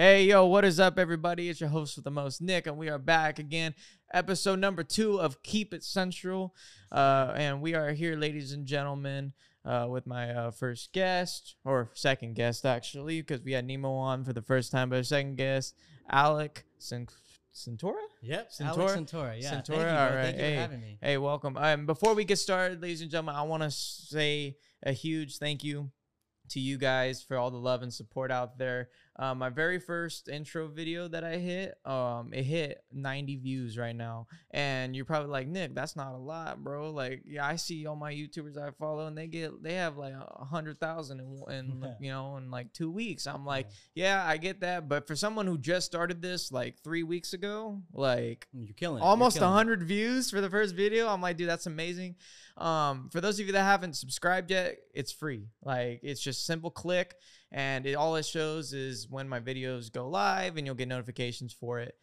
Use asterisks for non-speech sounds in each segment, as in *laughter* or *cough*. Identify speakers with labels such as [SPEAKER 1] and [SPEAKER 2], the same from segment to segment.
[SPEAKER 1] Hey, yo, what is up, everybody? It's your host with the most, Nick, and we are back again. Episode number two of Keep It Central. Uh, and we are here, ladies and gentlemen, uh, with my uh, first guest, or second guest, actually, because we had Nemo on for the first time, but second guest, Alek Cent- Cintora?
[SPEAKER 2] Yep,
[SPEAKER 1] Centaur?
[SPEAKER 2] Alex Centaur. Yeah,
[SPEAKER 1] Centaur,
[SPEAKER 2] thank you,
[SPEAKER 1] all right. Hey.
[SPEAKER 2] for having me.
[SPEAKER 1] Hey, welcome. Um, before we get started, ladies and gentlemen, I want to say a huge thank you to you guys for all the love and support out there. Um, my very first intro video that I hit, um, it hit 90 views right now, and you're probably like, Nick, that's not a lot, bro. Like, yeah, I see all my YouTubers I follow, and they get they have like a hundred thousand in, in *laughs*
[SPEAKER 2] Yeah.
[SPEAKER 1] you know in like two weeks. I'm like, yeah, I get that, but for someone who just started this like three weeks ago, like
[SPEAKER 2] You're killing it.
[SPEAKER 1] Almost
[SPEAKER 2] it.
[SPEAKER 1] 100 views for the first video i'm like dude that's amazing um for those of you that haven't subscribed yet it's free like it's just simple click and it all it shows is when my videos go live and you'll get notifications for it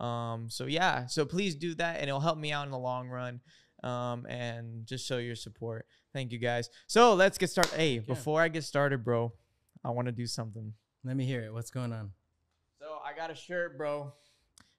[SPEAKER 1] um so yeah so please do that and it'll help me out in the long run um and just show your support thank you guys so let's get started hey
[SPEAKER 2] Yeah.
[SPEAKER 1] before i get started bro i want to do something
[SPEAKER 2] Let me hear it. What's going on?
[SPEAKER 1] so I got a shirt, bro.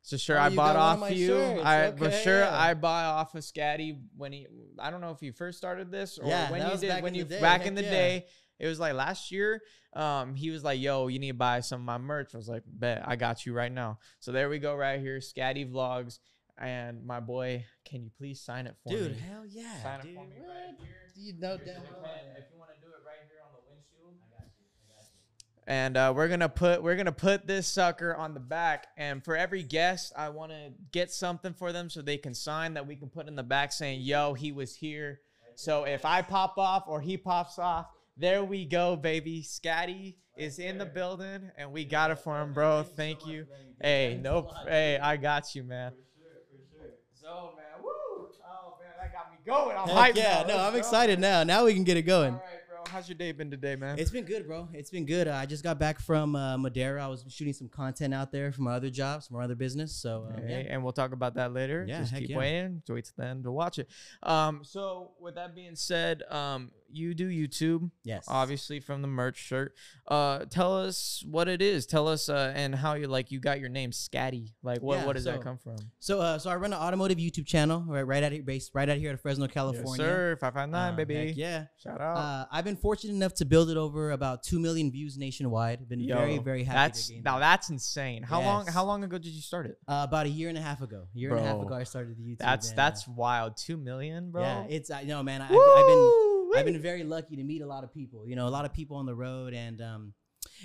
[SPEAKER 1] It's a shirt
[SPEAKER 2] Oh,
[SPEAKER 1] I bought
[SPEAKER 2] one of
[SPEAKER 1] off you.
[SPEAKER 2] shirts.
[SPEAKER 1] I for
[SPEAKER 2] Okay,
[SPEAKER 1] sure
[SPEAKER 2] yeah.
[SPEAKER 1] I bought off of Scatty when he. I don't know if you first started this or
[SPEAKER 2] Yeah,
[SPEAKER 1] when you did
[SPEAKER 2] back
[SPEAKER 1] when
[SPEAKER 2] in
[SPEAKER 1] you
[SPEAKER 2] the day.
[SPEAKER 1] back in the
[SPEAKER 2] yeah.
[SPEAKER 1] day. It was like last year. Um, he was like, "Yo, you need to buy some of my merch." I was like, "Bet I got you right now." So there we go, right here, Scatty Vlogs, and my boy. Can you please sign it for
[SPEAKER 2] Dude,
[SPEAKER 1] me?
[SPEAKER 2] Dude, hell yeah.
[SPEAKER 1] sign
[SPEAKER 2] dude.
[SPEAKER 1] it for me
[SPEAKER 2] What?
[SPEAKER 1] right here.
[SPEAKER 2] You know
[SPEAKER 1] Here's
[SPEAKER 2] damn
[SPEAKER 1] the
[SPEAKER 2] well.
[SPEAKER 1] pen. If you want to do it right here on the windshield, I got you. I got you. And uh, we're gonna put we're gonna put this sucker on the back, and for every guest, I want to get something for them so they can sign that we can put in the back saying, "Yo, he was here." So if I pop off or he pops off, there we go, baby. Scatty is in the building, and we got it for him, bro. Thank you. Hey, no, hey, I got you, man. For sure, for sure. So man, woo! Oh man, that got me going. I'm
[SPEAKER 2] Heck
[SPEAKER 1] hyped.
[SPEAKER 2] yeah,
[SPEAKER 1] now.
[SPEAKER 2] no, I'm
[SPEAKER 1] go.
[SPEAKER 2] excited now. Now we can get it going.
[SPEAKER 1] right, bro. How's your day been today, man?
[SPEAKER 2] It's been good, bro. It's been good. Uh, I just got back from uh, Madera. I was shooting some content out there for my other jobs, for my other business. So, um,
[SPEAKER 1] Hey,
[SPEAKER 2] yeah.
[SPEAKER 1] and we'll talk about that later.
[SPEAKER 2] Yeah,
[SPEAKER 1] Just keep
[SPEAKER 2] yeah.
[SPEAKER 1] waiting. Just Wait till the end to watch it. Um, so with that being said, um, you do YouTube,
[SPEAKER 2] Yes.
[SPEAKER 1] obviously from the merch shirt. Uh, tell us what it is. Tell us uh, and how you like you got your name Scatty. Like what
[SPEAKER 2] Yeah,
[SPEAKER 1] what does that come from?
[SPEAKER 2] So, uh, so I run an automotive YouTube channel right, right out here, based right out here in Fresno,
[SPEAKER 1] Yes,
[SPEAKER 2] California.
[SPEAKER 1] sir. Five five nine,
[SPEAKER 2] Um,
[SPEAKER 1] baby.
[SPEAKER 2] yeah.
[SPEAKER 1] Shout out.
[SPEAKER 2] Uh, I've been fortunate enough to build it over about two million views nationwide. Been
[SPEAKER 1] Yo,
[SPEAKER 2] very, very happy.
[SPEAKER 1] That's now
[SPEAKER 2] that.
[SPEAKER 1] that's insane. How long how long ago did you start it?
[SPEAKER 2] Uh, about a year and a half ago. A year and a half ago, I started the YouTube.
[SPEAKER 1] That's
[SPEAKER 2] and,
[SPEAKER 1] that's
[SPEAKER 2] uh,
[SPEAKER 1] wild. Two million, bro.
[SPEAKER 2] yeah. It's I know, man. I, I've, I've been I've been very lucky to meet a lot of people. You know, a lot of people on the road, and um,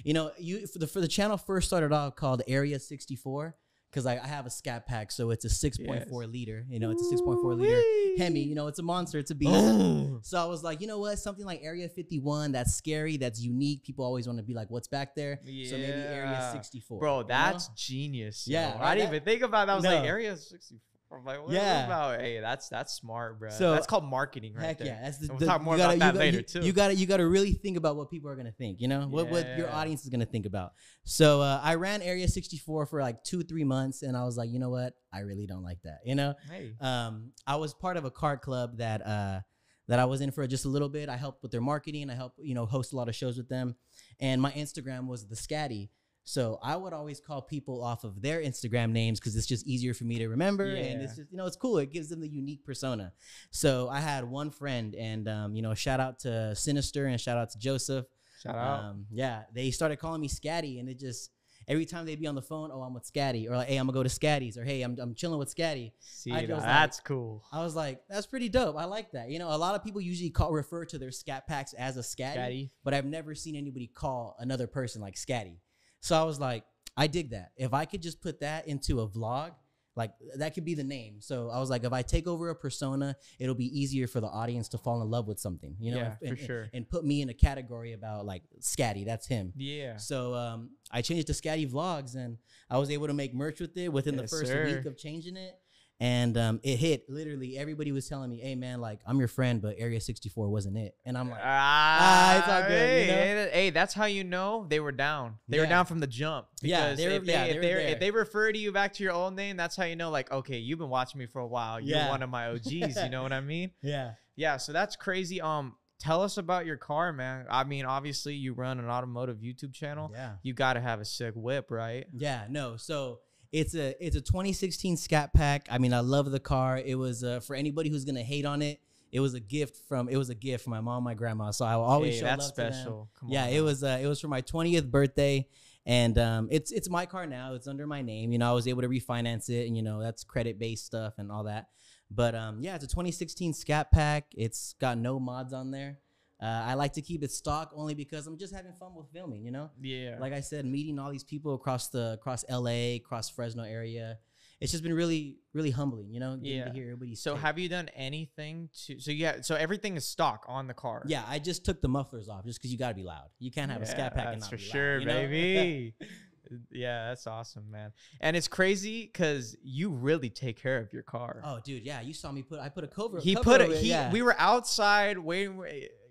[SPEAKER 2] you know, you for the for the channel first started off called Area 64 because I, I have a scat pack, so it's a 6.4 liter. You know, it's a 6.4 liter Hemi. You know, it's a monster. It's a beast.
[SPEAKER 1] Boom.
[SPEAKER 2] So I was like, you know what? Something like Area 51, that's scary, that's unique. People always want to be like, what's back there? So maybe Area 64.
[SPEAKER 1] Bro,
[SPEAKER 2] you know?
[SPEAKER 1] that's genius.
[SPEAKER 2] Yeah,
[SPEAKER 1] I didn't
[SPEAKER 2] that-
[SPEAKER 1] even think about that. I was like, Area 64. I'm like, what
[SPEAKER 2] Yeah.
[SPEAKER 1] about? Hey, that's that's smart, bro.
[SPEAKER 2] So-
[SPEAKER 1] that's called marketing right
[SPEAKER 2] Heck
[SPEAKER 1] there.
[SPEAKER 2] yeah, that's the,
[SPEAKER 1] we'll
[SPEAKER 2] the-
[SPEAKER 1] talk more
[SPEAKER 2] you gotta-
[SPEAKER 1] about that
[SPEAKER 2] you got-
[SPEAKER 1] later,
[SPEAKER 2] you-
[SPEAKER 1] too.
[SPEAKER 2] You got to you got to really think about what people are gonna think. You know what what your audience is gonna think about. So uh, I ran Area 64 for like two three months, and I was like, you know what, I really don't like that. You know,
[SPEAKER 1] Hey,
[SPEAKER 2] um, I was part of a card club that uh, that I was in for just a little bit. I helped with their marketing. I helped you know host a lot of shows with them, and my Instagram was the Scatty. So I would always call people off of their Instagram names because it's just easier for me to remember, and it's just you know it's cool. It gives them the unique persona. So I had one friend, and um, you know, shout out to Sinister and shout out to Joseph.
[SPEAKER 1] shout out.
[SPEAKER 2] Um, yeah, they started calling me Scatty, and it just every time they'd be on the phone, oh, I'm with Scatty, or like, hey, I'm gonna go to Scatty's, or hey, I'm I'm chilling with Scatty.
[SPEAKER 1] See, now,
[SPEAKER 2] like-
[SPEAKER 1] that's cool.
[SPEAKER 2] I was like, that's pretty dope. I like that. You know, a lot of people usually call refer to their scat packs as a scatty,
[SPEAKER 1] Scatty.
[SPEAKER 2] but I've never seen anybody call another person like scatty. So I was like, I dig that. If I could just put that into a vlog, like that could be the name. So I was like, if I take over a persona, it'll be easier for the audience to fall in love with something, you know,
[SPEAKER 1] Yeah,
[SPEAKER 2] and,
[SPEAKER 1] for
[SPEAKER 2] and-
[SPEAKER 1] sure.
[SPEAKER 2] and put me in a category about like scatty. That's him.
[SPEAKER 1] Yeah.
[SPEAKER 2] So um, I changed it to Scatty Vlogs, and I was able to make merch with it within
[SPEAKER 1] Yes,
[SPEAKER 2] the first
[SPEAKER 1] sir.
[SPEAKER 2] week of changing it. And um, it hit. Literally, everybody was telling me, "Hey, man, like I'm your friend, but Area 64 wasn't it." And I'm like,
[SPEAKER 1] Ah,
[SPEAKER 2] it's all good,
[SPEAKER 1] Hey,
[SPEAKER 2] you know?
[SPEAKER 1] hey, that's how you know they were down. They were down from the jump.
[SPEAKER 2] Yeah,
[SPEAKER 1] Because
[SPEAKER 2] they were-
[SPEAKER 1] if they,
[SPEAKER 2] yeah,
[SPEAKER 1] if,
[SPEAKER 2] they were
[SPEAKER 1] if they refer to you back to your old name, that's how you know. Like, okay, you've been watching me for a while. You're
[SPEAKER 2] Yeah.
[SPEAKER 1] one of my OGs. you know what I mean? *laughs*
[SPEAKER 2] "Yeah,
[SPEAKER 1] Yeah. So that's crazy. Um, tell us about your car, man. I mean, obviously you run an automotive YouTube channel.
[SPEAKER 2] Yeah.
[SPEAKER 1] You got to have a sick whip, right?
[SPEAKER 2] Yeah, no. So it's a it's a 2016 Scat Pack. I mean, I love the car. It was uh, for anybody who's gonna hate on it. It was a gift from it was a gift from my mom, and my grandma. So I will always
[SPEAKER 1] Hey,
[SPEAKER 2] show
[SPEAKER 1] that's
[SPEAKER 2] love to them.
[SPEAKER 1] special. Come
[SPEAKER 2] Yeah,
[SPEAKER 1] on
[SPEAKER 2] it was uh, it was for my 20th birthday, and um, it's it's my car now. It's under my name. You know, I was able to refinance it, and you know that's credit based stuff and all that. But um, yeah, it's a 2016 Scat Pack. It's got no mods on there. Uh, I like to keep it stock only because I'm just having fun with filming. You know,
[SPEAKER 1] Yeah.
[SPEAKER 2] like I said, meeting all these people across the across LA, across Fresno area. It's just been really, really humbling, you know, getting
[SPEAKER 1] Yeah.
[SPEAKER 2] to hear everybody's.
[SPEAKER 1] so
[SPEAKER 2] take.
[SPEAKER 1] have you done anything to? So yeah. So everything is stock on the car.
[SPEAKER 2] yeah, I just took the mufflers off just because you got to be loud. You can't have a scat pack and
[SPEAKER 1] That's
[SPEAKER 2] not
[SPEAKER 1] for
[SPEAKER 2] be
[SPEAKER 1] sure,
[SPEAKER 2] loud, you know?
[SPEAKER 1] baby. *laughs* yeah, that's awesome, man. And it's crazy because you really take care of your car.
[SPEAKER 2] oh, dude, yeah, you saw me put. I put a cover.
[SPEAKER 1] he
[SPEAKER 2] cover
[SPEAKER 1] put it, He
[SPEAKER 2] yeah.
[SPEAKER 1] we were outside waiting.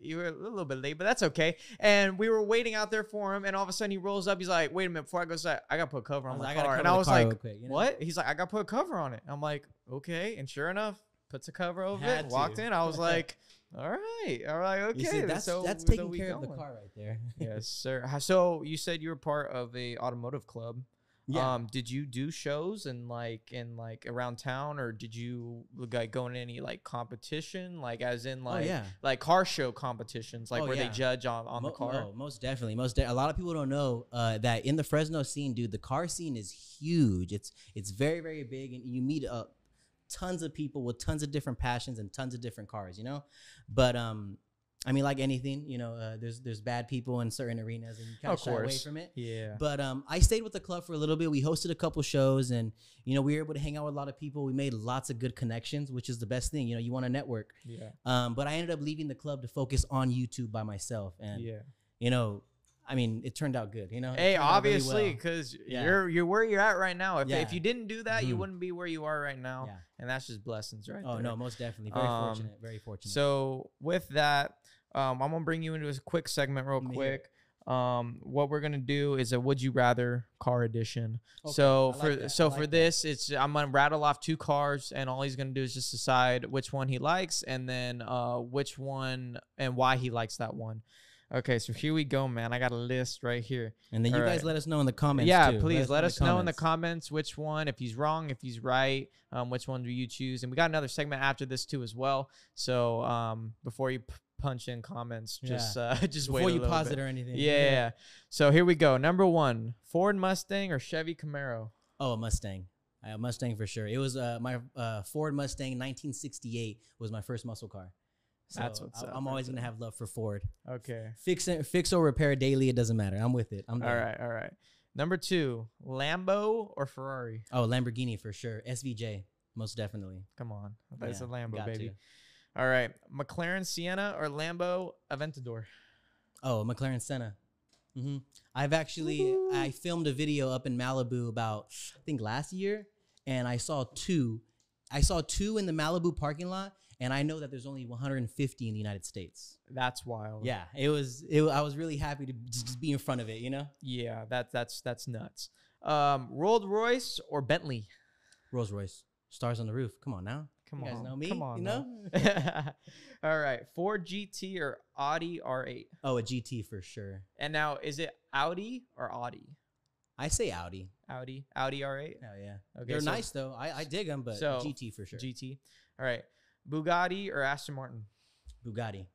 [SPEAKER 1] You were a little bit late, but that's okay. And we were waiting out there for him, and all of a sudden he rolls up. He's like, "Wait a minute, before I go inside, I gotta put a cover on my
[SPEAKER 2] like,
[SPEAKER 1] car." And I was
[SPEAKER 2] car
[SPEAKER 1] like,
[SPEAKER 2] quick, you know?
[SPEAKER 1] "What?" He's like, "I gotta put a cover on it." I'm like, "Okay." And sure enough, puts a cover over
[SPEAKER 2] Had
[SPEAKER 1] it. Walked in. I was *laughs* like, "All right, all right, okay."
[SPEAKER 2] See, that's
[SPEAKER 1] so
[SPEAKER 2] that's taking care of the car right there. *laughs*
[SPEAKER 1] yes, sir. So you said you were part of a automotive club.
[SPEAKER 2] Yeah.
[SPEAKER 1] Um, did you do shows and like in like around town, or did you like go in any like competition, like as in
[SPEAKER 2] oh
[SPEAKER 1] like
[SPEAKER 2] yeah.
[SPEAKER 1] like car show competitions, like
[SPEAKER 2] Oh,
[SPEAKER 1] where
[SPEAKER 2] yeah.
[SPEAKER 1] they judge on on the car?
[SPEAKER 2] oh, most definitely. Most de- a lot of people don't know uh, that in the Fresno scene, dude, the car scene is huge. It's it's very very big, and you meet uh, tons of people with tons of different passions and tons of different cars. You know, but um, I mean, like anything, you know, uh, there's there's bad people in certain arenas, and you kind
[SPEAKER 1] Of
[SPEAKER 2] of shy away from it.
[SPEAKER 1] Yeah.
[SPEAKER 2] But um, I stayed with the club for a little bit. We hosted a couple shows, and you know, we were able to hang out with a lot of people. We made lots of good connections, which is the best thing. You know, you want to network.
[SPEAKER 1] yeah.
[SPEAKER 2] Um, but I ended up leaving the club to focus on YouTube by myself, and
[SPEAKER 1] Yeah.
[SPEAKER 2] you know, I mean, it turned out good. You know,
[SPEAKER 1] Hey,
[SPEAKER 2] turned out really
[SPEAKER 1] obviously,
[SPEAKER 2] well.
[SPEAKER 1] because
[SPEAKER 2] Yeah.
[SPEAKER 1] you're you're where you're at right now. If
[SPEAKER 2] Yeah.
[SPEAKER 1] if you didn't do that, you
[SPEAKER 2] Mhm.
[SPEAKER 1] wouldn't be where you are right now,
[SPEAKER 2] Yeah.
[SPEAKER 1] and that's just blessings, right?
[SPEAKER 2] Oh
[SPEAKER 1] there.
[SPEAKER 2] no, most definitely. Very
[SPEAKER 1] Um,
[SPEAKER 2] fortunate. Very fortunate.
[SPEAKER 1] So with that, um, I'm gonna bring you into a quick segment, real quick. Um, what we're gonna do is a would you rather car edition.
[SPEAKER 2] Okay,
[SPEAKER 1] so
[SPEAKER 2] like
[SPEAKER 1] for
[SPEAKER 2] that,
[SPEAKER 1] so
[SPEAKER 2] like
[SPEAKER 1] for
[SPEAKER 2] that.
[SPEAKER 1] this, it's I'm gonna rattle off two cars, and all he's gonna do is just decide which one he likes, and then uh, which one and why he likes that one. Okay, so here we go, man. I got a list right here.
[SPEAKER 2] and then you
[SPEAKER 1] all
[SPEAKER 2] guys
[SPEAKER 1] right.
[SPEAKER 2] let us know in the comments.
[SPEAKER 1] yeah,
[SPEAKER 2] too.
[SPEAKER 1] please let,
[SPEAKER 2] in
[SPEAKER 1] us know in the comments which one, if he's wrong, if he's right, um, which one do you choose? And we got another segment after this too as well. So um, before you punch in comments, just uh, *laughs* just wait
[SPEAKER 2] Before
[SPEAKER 1] a
[SPEAKER 2] you pause
[SPEAKER 1] bit.
[SPEAKER 2] it or anything.
[SPEAKER 1] Yeah, yeah. So here we go. Number one: Ford Mustang or Chevy Camaro.
[SPEAKER 2] Oh, a Mustang. A Mustang for sure. It was uh, my uh, Ford Mustang 1968 was my first muscle car. So
[SPEAKER 1] That's what's
[SPEAKER 2] I-
[SPEAKER 1] up
[SPEAKER 2] I'm always gonna have love for Ford.
[SPEAKER 1] Okay.
[SPEAKER 2] Fix it, fix or repair daily. It doesn't matter. I'm with it. I'm
[SPEAKER 1] All right. All right. Number two: Lambo or Ferrari.
[SPEAKER 2] Oh, Lamborghini for sure. SVJ, most definitely.
[SPEAKER 1] Come on, that's a
[SPEAKER 2] Yeah,
[SPEAKER 1] Lambo, baby.
[SPEAKER 2] to.
[SPEAKER 1] All right, McLaren Senna or Lambo Aventador.
[SPEAKER 2] Oh, McLaren Senna. hmm I've actually I filmed a video up in Malibu about I think last year, and I saw two. I saw two in the Malibu parking lot, and I know that there's only 150 in the United States.
[SPEAKER 1] That's wild.
[SPEAKER 2] Yeah, it was. It, I was really happy to just be in front of it. You know,
[SPEAKER 1] Yeah, that that's that's nuts. Um, Rolls Royce or Bentley?
[SPEAKER 2] Rolls Royce, stars on the roof. Come on now.
[SPEAKER 1] Come
[SPEAKER 2] You
[SPEAKER 1] on,
[SPEAKER 2] guys know me,
[SPEAKER 1] Come on,
[SPEAKER 2] you
[SPEAKER 1] now. *laughs* All right, Ford GT or Audi R8.
[SPEAKER 2] Oh, a GT for sure.
[SPEAKER 1] And now, is it Audi or Audi?
[SPEAKER 2] I say Audi.
[SPEAKER 1] Audi, Audi R8.
[SPEAKER 2] Oh yeah.
[SPEAKER 1] Okay,
[SPEAKER 2] They're
[SPEAKER 1] so
[SPEAKER 2] nice though. I, I dig them, but
[SPEAKER 1] so,
[SPEAKER 2] GT for sure.
[SPEAKER 1] GT. All right, Bugatti or Aston Martin.
[SPEAKER 2] Bugatti.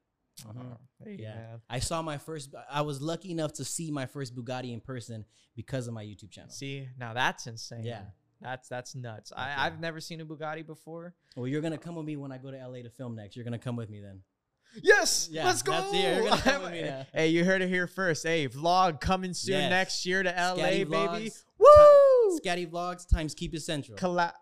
[SPEAKER 2] Uh-huh. Mm-hmm.
[SPEAKER 1] Oh, hey,
[SPEAKER 2] Yeah. I saw my first. I was lucky enough to see my first Bugatti in person because of my YouTube channel.
[SPEAKER 1] See, now that's insane.
[SPEAKER 2] Yeah.
[SPEAKER 1] That's that's nuts.
[SPEAKER 2] Okay.
[SPEAKER 1] I, I've never seen a Bugatti before.
[SPEAKER 2] Well, you're gonna come with me when I go to LA to film next. You're gonna come with me then.
[SPEAKER 1] Yes,
[SPEAKER 2] Yeah,
[SPEAKER 1] let's go.
[SPEAKER 2] that's- yeah, you're gonna come with me *laughs* now.
[SPEAKER 1] hey, you heard it here first. Hey, vlog coming soon
[SPEAKER 2] Yes.
[SPEAKER 1] next year to LA,
[SPEAKER 2] Scatty
[SPEAKER 1] baby.
[SPEAKER 2] Vlogs,
[SPEAKER 1] Woo!
[SPEAKER 2] Scatty Vlogs times Keep It Central.
[SPEAKER 1] Collab.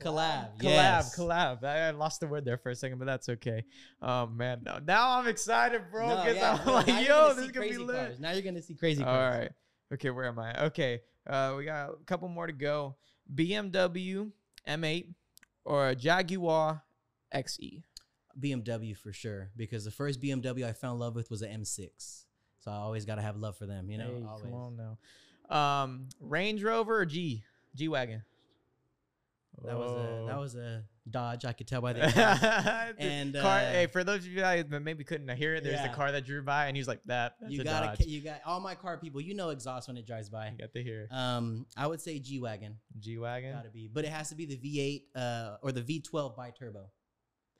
[SPEAKER 2] Collab,
[SPEAKER 1] Collab.
[SPEAKER 2] yes.
[SPEAKER 1] Collab. I I lost the word there for a second, but that's okay. Oh man, no, now I'm excited, bro.
[SPEAKER 2] No,
[SPEAKER 1] Because
[SPEAKER 2] yeah,
[SPEAKER 1] I'm
[SPEAKER 2] no,
[SPEAKER 1] like, yo, this is gonna be
[SPEAKER 2] crazy
[SPEAKER 1] lit.
[SPEAKER 2] cars. Now you're gonna see crazy
[SPEAKER 1] All
[SPEAKER 2] cars.
[SPEAKER 1] right. Okay, where am I? Okay, uh, we got a couple more to go. BMW M8 or a Jaguar. XE.
[SPEAKER 2] BMW for sure because the first BMW I fell in love with was an M6. So I always gotta have love for them. You know,
[SPEAKER 1] Hey,
[SPEAKER 2] always.
[SPEAKER 1] come on now. Um, Range Rover or G G wagon.
[SPEAKER 2] That was a that
[SPEAKER 1] Oh.
[SPEAKER 2] was a Dodge. I could tell by *laughs* the. And,
[SPEAKER 1] car,
[SPEAKER 2] uh,
[SPEAKER 1] hey, for those of you guys that maybe couldn't hear it, there's
[SPEAKER 2] Yeah.
[SPEAKER 1] the car that drew by, and he was like, "That, that's
[SPEAKER 2] you
[SPEAKER 1] Dodge."
[SPEAKER 2] you got all my car people. You know exhaust when it drives by.
[SPEAKER 1] You got to hear
[SPEAKER 2] Um, I would say G wagon.
[SPEAKER 1] G wagon.
[SPEAKER 2] Gotta be, but it has to be the V8 uh, or the V12 bi turbo.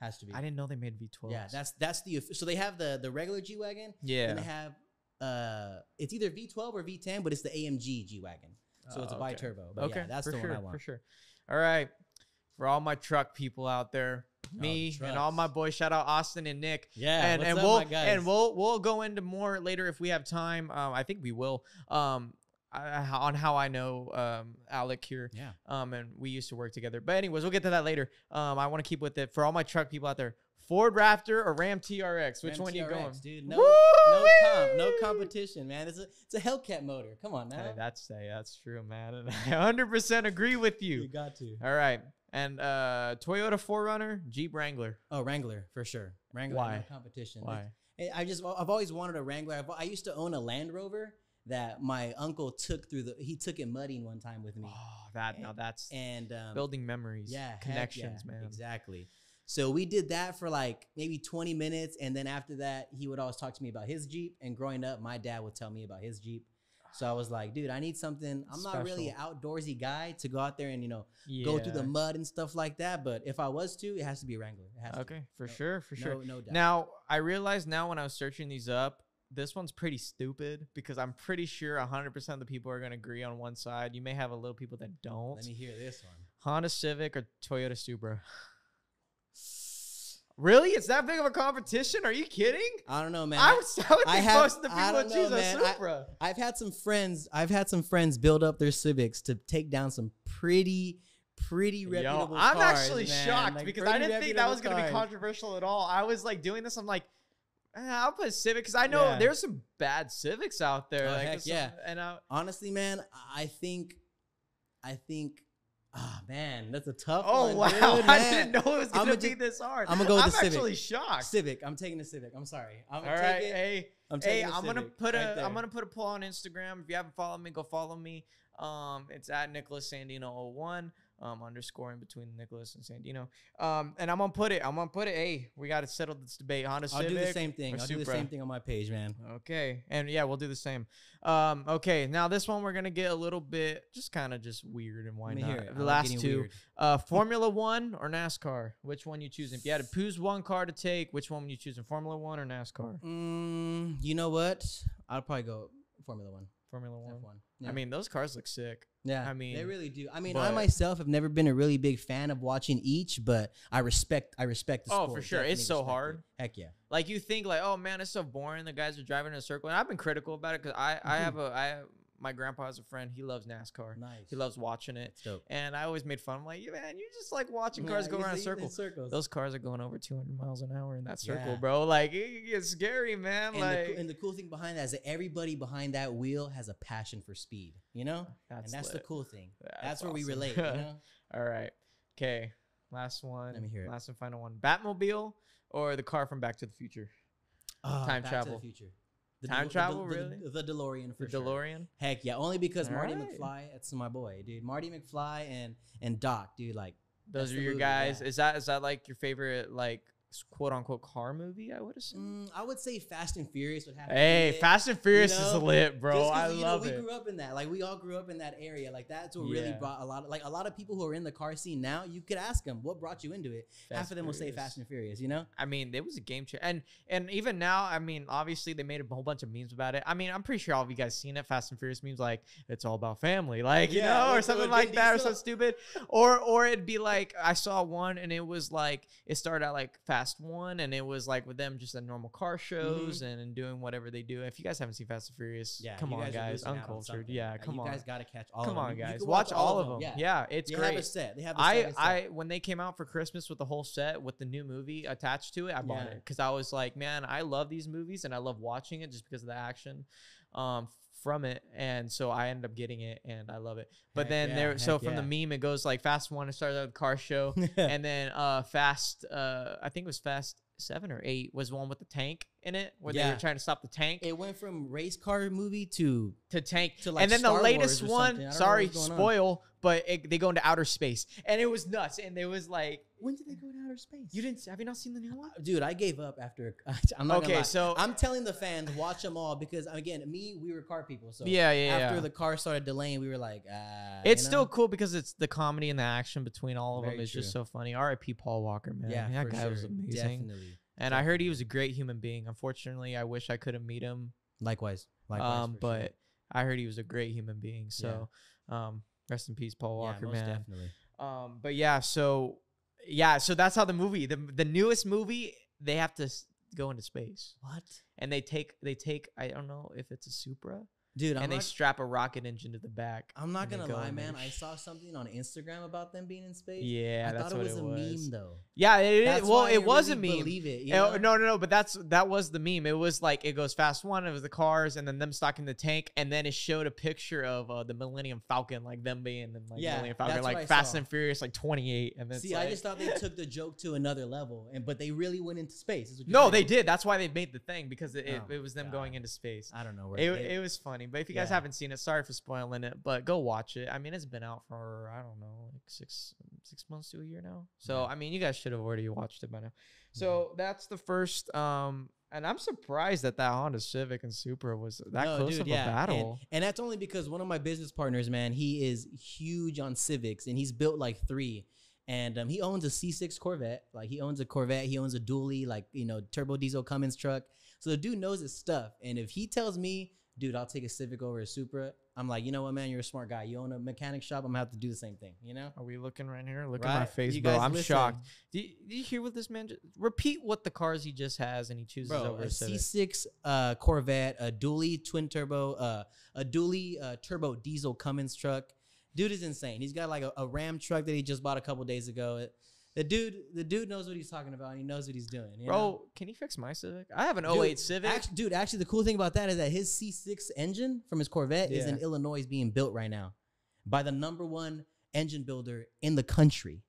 [SPEAKER 2] Has to be.
[SPEAKER 1] I didn't know they made V12.
[SPEAKER 2] Yeah, that's that's the so they have the the regular G wagon.
[SPEAKER 1] yeah.
[SPEAKER 2] And they have uh, it's either V12 or V10, but it's the AMG G wagon. So it's a
[SPEAKER 1] Oh,
[SPEAKER 2] bi turbo. But
[SPEAKER 1] okay,
[SPEAKER 2] yeah, that's
[SPEAKER 1] for
[SPEAKER 2] the
[SPEAKER 1] sure,
[SPEAKER 2] one I want.
[SPEAKER 1] for sure. All right, for all my truck people out there,
[SPEAKER 2] the
[SPEAKER 1] me and all my boys, shout out Austin and Nick.
[SPEAKER 2] Yeah,
[SPEAKER 1] and and
[SPEAKER 2] up,
[SPEAKER 1] we'll and we'll we'll go into more later if we have time. Um, I think we will. Um, I, on how I know um Alek here.
[SPEAKER 2] yeah.
[SPEAKER 1] Um, and we used to work together. But anyways, we'll get to that later. Um, I want to keep with it for all my truck people out there. Ford Raptor or Ram TRX? Which
[SPEAKER 2] Ram
[SPEAKER 1] one you
[SPEAKER 2] TRX,
[SPEAKER 1] going?
[SPEAKER 2] dude? No, no comp, no competition, man. It's a it's a Hellcat motor. Come on now.
[SPEAKER 1] Hey, that's hey, that's true, man. And *laughs* I 100% agree with you.
[SPEAKER 2] You got to.
[SPEAKER 1] All right. And uh Toyota 4Runner, Jeep Wrangler.
[SPEAKER 2] Oh, Wrangler for sure. Wrangler,
[SPEAKER 1] Why?
[SPEAKER 2] no competition.
[SPEAKER 1] Why?
[SPEAKER 2] I- I just I've always wanted a Wrangler. I've, I used to own a Land Rover that my uncle took through the. He took it mudding one time with me,
[SPEAKER 1] Oh, that now that's
[SPEAKER 2] and um,
[SPEAKER 1] building memories.
[SPEAKER 2] yeah,
[SPEAKER 1] connections,
[SPEAKER 2] yeah,
[SPEAKER 1] man.
[SPEAKER 2] Exactly. So we did that for like maybe 20 minutes, and then after that, he would always talk to me about his Jeep. And growing up, my dad would tell me about his Jeep. So I was like, dude, I need something. I'm not really an outdoorsy guy to go out there and you know go through the mud and stuff like that. But if I was to, it has to be a Wrangler. It has to.
[SPEAKER 1] Okay, for
[SPEAKER 2] No-
[SPEAKER 1] sure, for sure.
[SPEAKER 2] No, no doubt.
[SPEAKER 1] Now, I realize now when I was searching these up, this one's pretty stupid because I'm pretty sure 100% of the people are going to agree on one side. You may have a little people that don't.
[SPEAKER 2] Let me hear this one.
[SPEAKER 1] Honda Civic or Toyota Supra? Really? It's that big of a competition? Are you kidding?
[SPEAKER 2] I don't know, man.
[SPEAKER 1] I would, I would
[SPEAKER 2] I have,
[SPEAKER 1] most of the people
[SPEAKER 2] know,
[SPEAKER 1] choose a
[SPEAKER 2] man. I-
[SPEAKER 1] Supra.
[SPEAKER 2] I've had some friends. I've had some friends build up their Civics to take down some pretty, pretty
[SPEAKER 1] Yo,
[SPEAKER 2] reputable
[SPEAKER 1] I'm
[SPEAKER 2] cars,
[SPEAKER 1] actually
[SPEAKER 2] man.
[SPEAKER 1] shocked
[SPEAKER 2] Like,
[SPEAKER 1] because I didn't think that was going to be controversial at all. I was like doing this. I'm like, eh, I'll put Civic because I know
[SPEAKER 2] Yeah.
[SPEAKER 1] there's some bad Civics out there.
[SPEAKER 2] Oh,
[SPEAKER 1] like, there's some-
[SPEAKER 2] yeah.
[SPEAKER 1] and I,
[SPEAKER 2] Honestly, man, I think, I think, ah, man, that's a tough
[SPEAKER 1] oh
[SPEAKER 2] one.
[SPEAKER 1] wow,
[SPEAKER 2] dude, *laughs*
[SPEAKER 1] I didn't know it was to be this hard.
[SPEAKER 2] I'ma go with
[SPEAKER 1] I'm
[SPEAKER 2] the Civic.
[SPEAKER 1] actually shocked.
[SPEAKER 2] Civic. I'm taking the Civic. I'm sorry. I'm
[SPEAKER 1] All
[SPEAKER 2] gonna
[SPEAKER 1] right, hey,
[SPEAKER 2] I'm
[SPEAKER 1] hey, I'm gonna put
[SPEAKER 2] right
[SPEAKER 1] a am gonna put a poll on Instagram. If you haven't followed me, go follow me. Um, it's at Nicholas Sandino 01. Um, underscore in between Nicholas and Sandino. Um, and I'm gonna put it. I'm gonna put it. Hey, we gotta settle this debate. Honda
[SPEAKER 2] I'll
[SPEAKER 1] Civic.
[SPEAKER 2] do the same thing. I'll do the same thing on my page, man.
[SPEAKER 1] Okay, and yeah, we'll do the same. Um, okay, now this one we're gonna get a little bit just kind of just weird and why not? The last two,
[SPEAKER 2] weird.
[SPEAKER 1] uh, Formula One or NASCAR? Which one you choosing? If you had to choose one car to take, which one would you choosing? Formula One or NASCAR?
[SPEAKER 2] Mm, you know what? I'll probably go Formula One.
[SPEAKER 1] Formula One.
[SPEAKER 2] F1.
[SPEAKER 1] I mean, those cars look sick.
[SPEAKER 2] Yeah,
[SPEAKER 1] I mean, they
[SPEAKER 2] really do. I mean, I myself have never been a really big fan of watching each, but I respect. I respect the
[SPEAKER 1] Oh,
[SPEAKER 2] sport.
[SPEAKER 1] for sure. It's so
[SPEAKER 2] respect it.
[SPEAKER 1] hard.
[SPEAKER 2] Heck yeah.
[SPEAKER 1] Like you think like, oh man, it's so boring. The guys are driving in a circle, and I've been critical about it because I I
[SPEAKER 2] Mhm.
[SPEAKER 1] have a I my grandpa has a friend. He loves NASCAR.
[SPEAKER 2] Nice.
[SPEAKER 1] He loves watching it,
[SPEAKER 2] It's dope.
[SPEAKER 1] and I always made fun. I'm like, yeah, man, you just like watching cars
[SPEAKER 2] Yeah,
[SPEAKER 1] go around in
[SPEAKER 2] see-
[SPEAKER 1] circles.
[SPEAKER 2] circles.
[SPEAKER 1] Those cars are going over 200 miles an hour in that circle,
[SPEAKER 2] Yeah.
[SPEAKER 1] bro. Like it gets scary, man.
[SPEAKER 2] and,
[SPEAKER 1] like
[SPEAKER 2] the, and the cool thing behind that is that everybody behind that wheel has a passion for speed. You know, *laughs* and that's the cool thing.
[SPEAKER 1] That's
[SPEAKER 2] That's, where we relate. You know. *laughs*
[SPEAKER 1] All right, okay. Last one.
[SPEAKER 2] Let me hear it.
[SPEAKER 1] Last and final one. Batmobile or the car from Back to the Future?
[SPEAKER 2] Oh,
[SPEAKER 1] Time
[SPEAKER 2] Back
[SPEAKER 1] travel.
[SPEAKER 2] To the future. The
[SPEAKER 1] Time
[SPEAKER 2] the
[SPEAKER 1] travel,
[SPEAKER 2] the-
[SPEAKER 1] really?
[SPEAKER 2] The, DeLorean for
[SPEAKER 1] the
[SPEAKER 2] sure.
[SPEAKER 1] DeLorean.
[SPEAKER 2] Heck yeah, only because Marty
[SPEAKER 1] Alright.
[SPEAKER 2] McFly. That's my boy, dude. Marty McFly and and Doc, dude. Like
[SPEAKER 1] Those are your
[SPEAKER 2] movie,
[SPEAKER 1] guys.
[SPEAKER 2] yeah.
[SPEAKER 1] Is that is that like your favorite like quote unquote car movie? I would assume.
[SPEAKER 2] mm, I would say Fast and Furious would have.
[SPEAKER 1] Hey. Fast and Furious
[SPEAKER 2] know,
[SPEAKER 1] is lit, bro. I
[SPEAKER 2] you
[SPEAKER 1] love
[SPEAKER 2] know,
[SPEAKER 1] it.
[SPEAKER 2] We grew up in that. Like we all grew up in that area. Like that's what really brought a lot of like a lot of people who are in the car scene now. You could ask them what brought you into it. Half of them will say Fast and Furious. You know.
[SPEAKER 1] I mean, it was a game changer, and and even now, I mean, obviously they made a whole bunch of memes about it. I mean, I'm pretty sure all of you guys seen it. Fast and Furious memes, like it's all about family, *laughs* like you know, or something like that, or something stupid, or or it'd be like I saw one and it was like it started out like Fast One, and it was like with them just at normal car shows and, and doing whatever they do. If you guys haven't seen Fast and Furious,
[SPEAKER 2] Yeah.
[SPEAKER 1] come on,
[SPEAKER 2] guys
[SPEAKER 1] guys,
[SPEAKER 2] missing out on
[SPEAKER 1] uncultured, yeah, come
[SPEAKER 2] you
[SPEAKER 1] on,
[SPEAKER 2] guys got to catch all.
[SPEAKER 1] come
[SPEAKER 2] of
[SPEAKER 1] on,
[SPEAKER 2] them.
[SPEAKER 1] Guys,
[SPEAKER 2] can
[SPEAKER 1] watch all of them.
[SPEAKER 2] Yeah.
[SPEAKER 1] Yeah, it's
[SPEAKER 2] they
[SPEAKER 1] great.
[SPEAKER 2] have a set. They have. A
[SPEAKER 1] I
[SPEAKER 2] set,
[SPEAKER 1] I when they came out for Christmas with the whole set with the new movie attached to it, I bought
[SPEAKER 2] Yeah.
[SPEAKER 1] it because I was like, man, I love these movies and I love watching it just because of the action um from it, and so I ended up getting it and I love it. But
[SPEAKER 2] Heck
[SPEAKER 1] then
[SPEAKER 2] yeah,
[SPEAKER 1] there, so from the meme, it goes like Fast One, it started the car show, *laughs* and then uh Fast, uh I think it was Fast Seven or Eight was the one with the tank in it where they were trying to stop the tank
[SPEAKER 2] it went from race car movie to
[SPEAKER 1] to tank
[SPEAKER 2] to, like,
[SPEAKER 1] and then
[SPEAKER 2] Star
[SPEAKER 1] the latest one
[SPEAKER 2] something. I don't know
[SPEAKER 1] sorry
[SPEAKER 2] spoil on.
[SPEAKER 1] But it, they go into outer space, and it was nuts. And it was like,
[SPEAKER 2] When did they go into outer space?
[SPEAKER 1] you didn't have you not seen the new one?
[SPEAKER 2] Dude, I gave up after. *laughs* I'm not
[SPEAKER 1] Okay, so-
[SPEAKER 2] I'm telling the fans watch them all because again, me, we were car people. So
[SPEAKER 1] Yeah, yeah,
[SPEAKER 2] after
[SPEAKER 1] yeah.
[SPEAKER 2] the car started delaying, we were like, ah.
[SPEAKER 1] It's
[SPEAKER 2] you
[SPEAKER 1] still cool because it's the comedy and the action between all of them
[SPEAKER 2] Very
[SPEAKER 1] is just so funny. R.I.P. Paul Walker, man.
[SPEAKER 2] yeah,
[SPEAKER 1] that guy was amazing.
[SPEAKER 2] Definitely.
[SPEAKER 1] And I heard he was a great human being. Unfortunately, I wish I could have meet him.
[SPEAKER 2] Likewise. Likewise.
[SPEAKER 1] um,
[SPEAKER 2] for sure.
[SPEAKER 1] but I heard he was a great human being. So, um, rest in peace, Paul
[SPEAKER 2] Yeah,
[SPEAKER 1] Walker,
[SPEAKER 2] most
[SPEAKER 1] man.
[SPEAKER 2] definitely.
[SPEAKER 1] Um, but yeah, so yeah, so that's how the movie, the the newest movie, they have to s- go into space,
[SPEAKER 2] What?
[SPEAKER 1] and they take they take I don't know if it's a Supra,
[SPEAKER 2] Dude, I'm
[SPEAKER 1] and they
[SPEAKER 2] not,
[SPEAKER 1] strap a rocket engine to the back.
[SPEAKER 2] I'm not gonna
[SPEAKER 1] go
[SPEAKER 2] lie, man. I saw something on Instagram about them being in space.
[SPEAKER 1] Yeah,
[SPEAKER 2] I thought it was
[SPEAKER 1] it
[SPEAKER 2] a
[SPEAKER 1] was.
[SPEAKER 2] meme though.
[SPEAKER 1] Yeah, it is.
[SPEAKER 2] That's
[SPEAKER 1] Well, it was
[SPEAKER 2] really
[SPEAKER 1] a meme.
[SPEAKER 2] Believe it. You know?
[SPEAKER 1] no, no, no. But that's that was the meme. It was like it goes fast one. It was the cars, and then them stocking the tank, and then it showed a picture of uh, the Millennium Falcon, like them being in like
[SPEAKER 2] Yeah,
[SPEAKER 1] Millennium Falcon, like Fast and Furious, like twenty eight, and then
[SPEAKER 2] See, I just thought they took the joke to another level, and but they really went into space. is what you're
[SPEAKER 1] no,
[SPEAKER 2] saying.
[SPEAKER 1] they did. That's why they made the thing because it, it,
[SPEAKER 2] Oh
[SPEAKER 1] it was them
[SPEAKER 2] God.
[SPEAKER 1] going into space.
[SPEAKER 2] I don't know where
[SPEAKER 1] It, it was funny, but if you guys
[SPEAKER 2] Yeah.
[SPEAKER 1] haven't seen it, sorry for spoiling it, but go watch it. I mean, it's been out for I don't know, like six six months to a year now. So
[SPEAKER 2] Yeah.
[SPEAKER 1] I mean, you guys should have already watched it by now.
[SPEAKER 2] Mm-hmm.
[SPEAKER 1] So that's the first. Um, and I'm surprised that that Honda Civic and Supra was that
[SPEAKER 2] No,
[SPEAKER 1] close
[SPEAKER 2] dude,
[SPEAKER 1] of
[SPEAKER 2] yeah,
[SPEAKER 1] a
[SPEAKER 2] and-
[SPEAKER 1] battle.
[SPEAKER 2] And, that's only because one of my business partners, man, he is huge on Civics, and he's built like three. And um, he owns a C6 Corvette. Like he owns a Corvette. He owns a dually, like you know, turbo diesel Cummins truck. So the dude knows his stuff. And if he tells me, dude, I'll take a Civic over a Supra, I'm like, you know what, man, you're a smart guy. You own a mechanic shop. I'm gonna have to do the same thing. You know?
[SPEAKER 1] Are we looking right here? Look at my face,
[SPEAKER 2] You
[SPEAKER 1] bro. I'm
[SPEAKER 2] listen.
[SPEAKER 1] shocked. Did, did you hear what this man? Just, repeat what the cars he just has, and he chooses
[SPEAKER 2] Bro,
[SPEAKER 1] over
[SPEAKER 2] a
[SPEAKER 1] a Civic.
[SPEAKER 2] C6 uh, Corvette, a dually twin turbo, uh, a dually uh, turbo diesel Cummins truck. Dude is insane. He's got like a, a Ram truck that he just bought a couple days ago. It- the dude, the dude knows what he's talking about. and He knows what he's doing. you know?
[SPEAKER 1] Bro, can you fix my Civic? I have an
[SPEAKER 2] Dude,
[SPEAKER 1] 08 Civic.
[SPEAKER 2] Actually, dude, actually, the cool thing about that is that his C6 engine from his Corvette is in. Illinois being built right now by the number one engine builder in the country.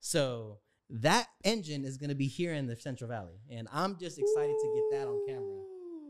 [SPEAKER 2] So that engine is going to be here in the Central Valley, and I'm just excited to get that on camera.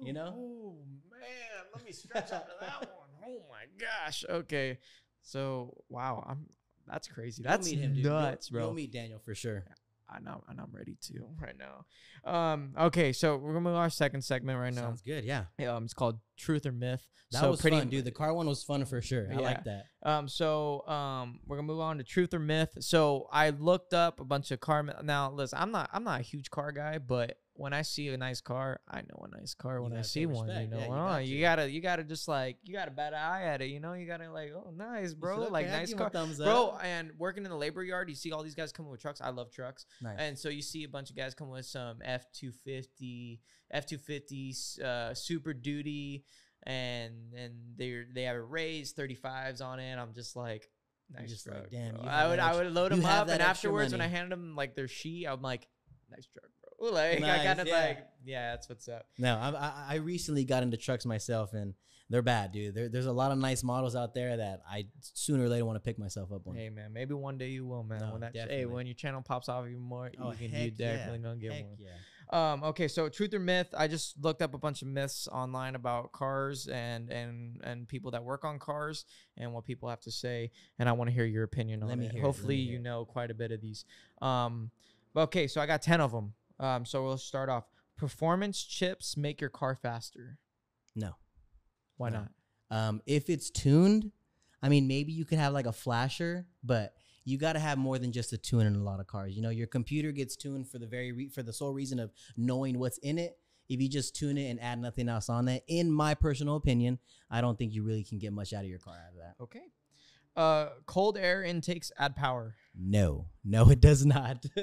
[SPEAKER 2] you know?
[SPEAKER 1] Oh man, let me stretch *laughs* out to that one. Oh my gosh. Okay. So wow, I'm that's crazy.
[SPEAKER 2] You'll
[SPEAKER 1] That's
[SPEAKER 2] meet him, dude. You'll-
[SPEAKER 1] nuts, bro.
[SPEAKER 2] You'll meet Daniel for sure.
[SPEAKER 1] I know, and I'm ready to right now. Um, okay, so we're gonna move on to our second segment right now.
[SPEAKER 2] Sounds good. Yeah,
[SPEAKER 1] Um, it's called Truth or Myth.
[SPEAKER 2] that
[SPEAKER 1] so
[SPEAKER 2] was
[SPEAKER 1] pretty
[SPEAKER 2] fun, dude. The car one was fun for sure. I like that.
[SPEAKER 1] Um, so um, we're gonna move on to truth or myth. So I looked up a bunch of car. Now, listen, I'm not I'm not a huge car guy, but when I see a nice car, I know a nice car when I see one. You know,
[SPEAKER 2] Yeah, you
[SPEAKER 1] Oh,
[SPEAKER 2] got
[SPEAKER 1] you
[SPEAKER 2] to.
[SPEAKER 1] gotta you gotta just like you gotta bat an eye at it. You know, you gotta like oh nice, bro, like nice
[SPEAKER 2] a
[SPEAKER 1] car. Bro, and working in the labor yard, you see all these guys coming with trucks. I love trucks.
[SPEAKER 2] Nice.
[SPEAKER 1] And so you see a bunch of guys come with some F two fifty, F two fifty, uh, Super Duty, and and they they have a raised thirty fives on it. I'm just like, nice
[SPEAKER 2] just
[SPEAKER 1] truck.
[SPEAKER 2] like, damn.
[SPEAKER 1] I would I would load them up, and afterwards when I handed them like their sheet, I'm like, nice truck, bro. *laughs* Like I
[SPEAKER 2] Nice,
[SPEAKER 1] kind of
[SPEAKER 2] yeah.
[SPEAKER 1] like, yeah, that's what's up.
[SPEAKER 2] No, I, I I recently got into trucks myself, and they're bad, dude. There, there's a lot of nice models out there that I sooner or later want to pick myself up on.
[SPEAKER 1] Hey man, maybe one day you will, man.
[SPEAKER 2] No,
[SPEAKER 1] when that hey, when your channel pops off even more,
[SPEAKER 2] Oh,
[SPEAKER 1] you can you definitely
[SPEAKER 2] yeah.
[SPEAKER 1] gonna get
[SPEAKER 2] Heck
[SPEAKER 1] one.
[SPEAKER 2] yeah.
[SPEAKER 1] Um, okay, so truth or myth? I just looked up a bunch of myths online about cars and and and people that work on cars and what people have to say, and I want to hear your opinion
[SPEAKER 2] Let
[SPEAKER 1] on it.
[SPEAKER 2] it,
[SPEAKER 1] Hopefully,
[SPEAKER 2] me
[SPEAKER 1] you
[SPEAKER 2] it.
[SPEAKER 1] know quite a bit of these. Um, but okay, so I got ten of them. Um, so we'll start off. Performance chips make your car faster.
[SPEAKER 2] No.
[SPEAKER 1] Why
[SPEAKER 2] No.
[SPEAKER 1] not?
[SPEAKER 2] Um, if it's tuned, I mean, maybe you could have like a flasher, but you got to have more than just a tune in a lot of cars. You know, your computer gets tuned for the very re- for the sole reason of knowing what's in it. If you just tune it and add nothing else on it, in my personal opinion, I don't think you really can get much out of your car out of that.
[SPEAKER 1] Okay. Uh, cold air intakes add power.
[SPEAKER 2] No, no, it does not. *laughs*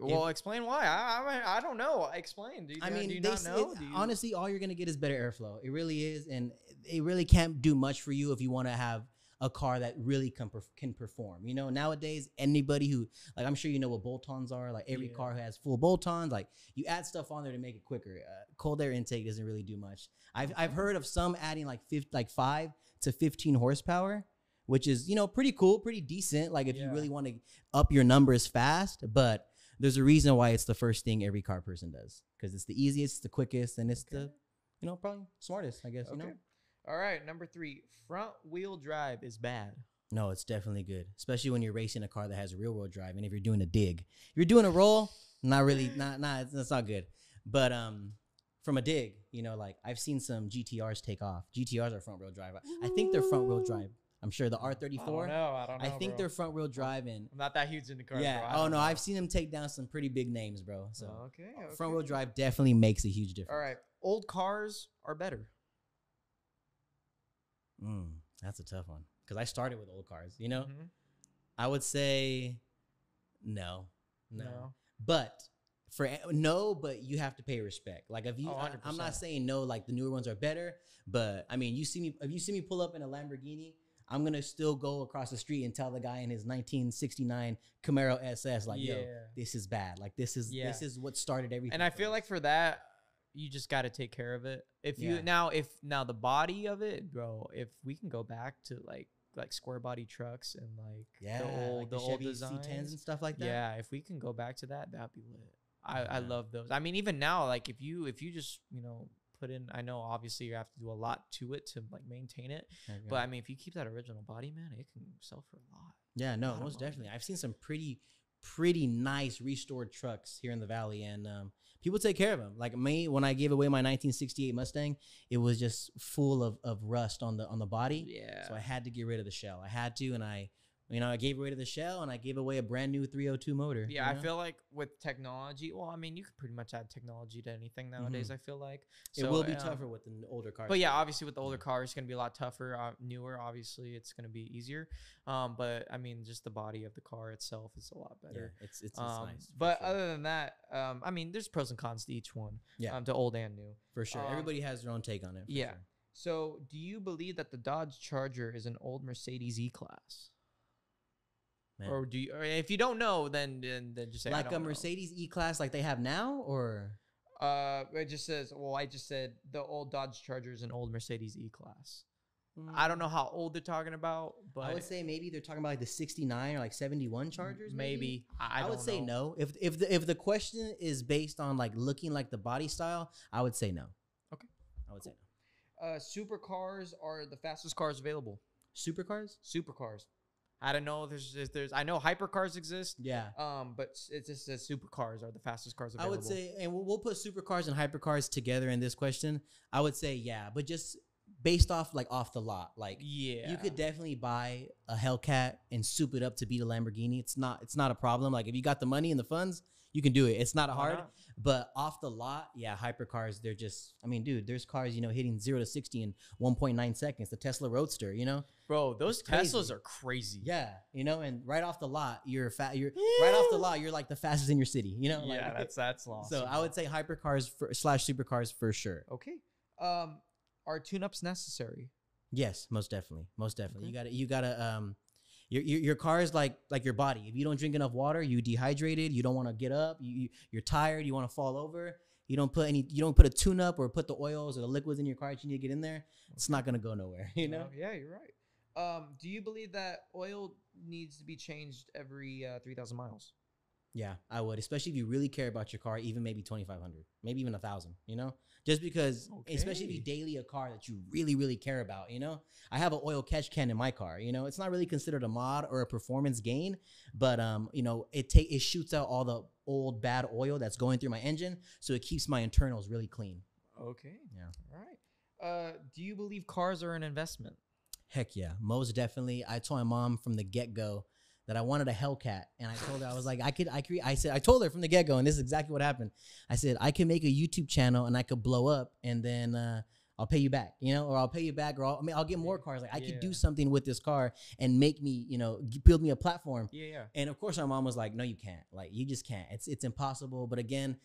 [SPEAKER 1] Well, explain why. I, I I don't know. Explain. Do you,
[SPEAKER 2] I
[SPEAKER 1] do
[SPEAKER 2] mean,
[SPEAKER 1] you
[SPEAKER 2] they
[SPEAKER 1] not know?
[SPEAKER 2] it-
[SPEAKER 1] Do you-
[SPEAKER 2] honestly, all you're gonna get is better airflow. It really is, and it really can't do much for you if you want to have a car that really can can perform. You know, nowadays anybody who like I'm sure you know what bolt-ons are. Like every
[SPEAKER 1] Yeah.
[SPEAKER 2] car has full bolt-ons. Like you add stuff on there to make it quicker. Uh, cold air intake doesn't really do much. I've I've heard of some adding like fif- like five to 15 horsepower, which is you know pretty cool, pretty decent. Like if you really want to up your numbers fast, but there's a reason why it's the first thing every car person does because it's the easiest, the quickest, and it's the you know probably smartest. I guess you know.
[SPEAKER 1] Okay. All right, number three. Front wheel drive is bad.
[SPEAKER 2] No, it's definitely good, especially when you're racing a car that has a rear wheel drive, and if you're doing a dig, if you're doing a roll, not really, *laughs* not not that's not good. But um, from a dig, you know, like I've seen some GTRs take off. GTRs are front wheel drive. I think they're front wheel drive. I'm sure the
[SPEAKER 1] I don't
[SPEAKER 2] R34.
[SPEAKER 1] know. I don't know.
[SPEAKER 2] I think
[SPEAKER 1] bro.
[SPEAKER 2] they're front wheel drive, and
[SPEAKER 1] I'm not that huge into cars.
[SPEAKER 2] yeah.
[SPEAKER 1] bro.
[SPEAKER 2] Oh no,
[SPEAKER 1] know.
[SPEAKER 2] I've seen them take down some pretty big names, bro. So
[SPEAKER 1] okay, okay.
[SPEAKER 2] front wheel drive definitely makes a huge difference.
[SPEAKER 1] All right. Old cars are better.
[SPEAKER 2] Mm, that's a tough one because I started with old cars. You know,
[SPEAKER 1] Mhm.
[SPEAKER 2] I would say no, no,
[SPEAKER 1] No.
[SPEAKER 2] but for no, but you have to pay respect. Like if you,
[SPEAKER 1] Oh,
[SPEAKER 2] I, am not saying no, like the newer ones are better, but I mean, you see me if you see me pull up in a Lamborghini. I'm gonna still go across the street and tell the guy in his 1969 Camaro SS, like,
[SPEAKER 1] yeah.
[SPEAKER 2] "Yo, this is bad. Like, this is
[SPEAKER 1] Yeah.
[SPEAKER 2] this is what started everything."
[SPEAKER 1] and I feel
[SPEAKER 2] us."
[SPEAKER 1] like for that, you just got to take care of it. If you
[SPEAKER 2] Yeah.
[SPEAKER 1] now, if now the body of it, bro, if we can go back to like like square body trucks and like
[SPEAKER 2] yeah,
[SPEAKER 1] the old
[SPEAKER 2] like
[SPEAKER 1] the,
[SPEAKER 2] the,
[SPEAKER 1] old designs,
[SPEAKER 2] C10s and stuff like that.
[SPEAKER 1] yeah, if we can go back to that, that'd be lit. I I love those. I mean, even now, like if you if you just you know put in, I know obviously you have to do a lot to it to like maintain it,
[SPEAKER 2] Okay.
[SPEAKER 1] but I mean, if you keep that original body, man, it can sell for a lot.
[SPEAKER 2] Yeah, no,
[SPEAKER 1] lot
[SPEAKER 2] most definitely. I've seen some pretty, pretty nice restored trucks here in the valley, and um, people take care of them. Like me, when I gave away my 1968 Mustang, it was just full of, of rust on the on the body,
[SPEAKER 1] Yeah.
[SPEAKER 2] so I had to get rid of the shell. I had to, and I, you know, I gave away to the shell, and I gave away a brand new 302 motor.
[SPEAKER 1] Yeah,
[SPEAKER 2] you
[SPEAKER 1] I feel like with technology, well, I mean, you could pretty much add technology to anything nowadays. I feel like
[SPEAKER 2] Mm-hmm. it will be
[SPEAKER 1] um,
[SPEAKER 2] tougher with the older cars.
[SPEAKER 1] But yeah, obviously with the older
[SPEAKER 2] Yeah.
[SPEAKER 1] cars, it's gonna be a lot tougher. Uh, newer, obviously, it's gonna be easier. Um, but I mean, just the body of the car itself is a lot
[SPEAKER 2] yeah,
[SPEAKER 1] better.
[SPEAKER 2] it's it's, it's
[SPEAKER 1] um,
[SPEAKER 2] nice.
[SPEAKER 1] but
[SPEAKER 2] sure.
[SPEAKER 1] other than that, um, I mean, there's pros and cons to each one.
[SPEAKER 2] Yeah.
[SPEAKER 1] Um, to old and new.
[SPEAKER 2] for sure, everybody has their own take on it. for
[SPEAKER 1] yeah.
[SPEAKER 2] sure.
[SPEAKER 1] So, do you believe that the Dodge Charger is an old Mercedes E-Class?
[SPEAKER 2] Man.
[SPEAKER 1] Or do you? Or if you don't know, then then, then just say
[SPEAKER 2] like a. Mercedes E Class, like they have now, or
[SPEAKER 1] Uh, it just says. Well, I just said the old Dodge Charger is an old Mercedes E-Class. I don't know how old they're talking about, but
[SPEAKER 2] I would say maybe they're talking about like the 69 or like 71 Chargers.
[SPEAKER 1] maybe. I,
[SPEAKER 2] I, would say
[SPEAKER 1] know.
[SPEAKER 2] no. If if the if the question is based on like looking like the body style, I would say no.
[SPEAKER 1] Okay.
[SPEAKER 2] I would say no.
[SPEAKER 1] Uh, supercars are the fastest cars available.
[SPEAKER 2] Supercars?
[SPEAKER 1] Supercars. I don't know. There's if there's. I know hypercars exist.
[SPEAKER 2] Yeah.
[SPEAKER 1] Um, but it's just that supercars are the fastest cars available.
[SPEAKER 2] I would say, and we'll, we'll put supercars and hypercars together in this question. I would say yeah, but just based off like off the lot, like
[SPEAKER 1] Yeah.
[SPEAKER 2] you could definitely buy a Hellcat and soup it up to beat a Lamborghini. It's not it's not a problem. Like if you got the money and the funds, you can do it. It's not hard.
[SPEAKER 1] not?
[SPEAKER 2] But off the lot, yeah, hypercars, they're just I mean, dude, there's cars, you know, hitting 0 to 60 in 1.9 seconds. The Tesla Roadster, you know?
[SPEAKER 1] Bro, those. Teslas are crazy.
[SPEAKER 2] Yeah, you know, and right off the lot, you're fat you're right off the lot, you're like the fastest in your city, you know?
[SPEAKER 1] Yeah,
[SPEAKER 2] Like,
[SPEAKER 1] that's that's long.
[SPEAKER 2] so I would say hypercars for, slash supercars for sure.
[SPEAKER 1] Okay. Um, are tune-ups necessary?
[SPEAKER 2] Yes, most definitely, most definitely.
[SPEAKER 1] Okay.
[SPEAKER 2] You gotta, you gotta, um, your, your your car is like like your body. If you don't drink enough water, you dehydrated. You don't want to get up. You, you you're tired. You want to fall over. You don't put any. You don't put a tune up or put the oils or the liquids in your car that you need to get in there. It's not gonna go nowhere. *laughs* You know.
[SPEAKER 1] Uh, yeah, you're right. Um, do you believe that oil needs to be changed every uh, three thousand miles?
[SPEAKER 2] Yeah, I would, especially if you really care about your car. Even maybe twenty five hundred, maybe even a thousand. You know, just because, especially if you daily a car that you really really care about. You know, I have an oil catch can in my car. You know, it's not really considered a mod or a performance gain, but um, you know, it take it shoots out all the old bad oil that's going through my engine, so it keeps my internals really clean.
[SPEAKER 1] Okay.
[SPEAKER 2] Yeah.
[SPEAKER 1] All right. Uh, do you believe cars are an investment?
[SPEAKER 2] Heck yeah, most definitely. I told my mom from the get go that I wanted a Hellcat, and I told her I was like, I could, I could, I said, I told her from the get go, and this is exactly what happened. I said I can make a YouTube channel and I could blow up, and then uh, I'll pay you back, you know, or I'll pay you back, or I'll, I mean, I'll get more cars. Like I could do something with this car and make me, you know, build me a platform.
[SPEAKER 1] Yeah, yeah.
[SPEAKER 2] And of course, my mom was like, "No, you can't. Like, you just can't. It's it's impossible." But again,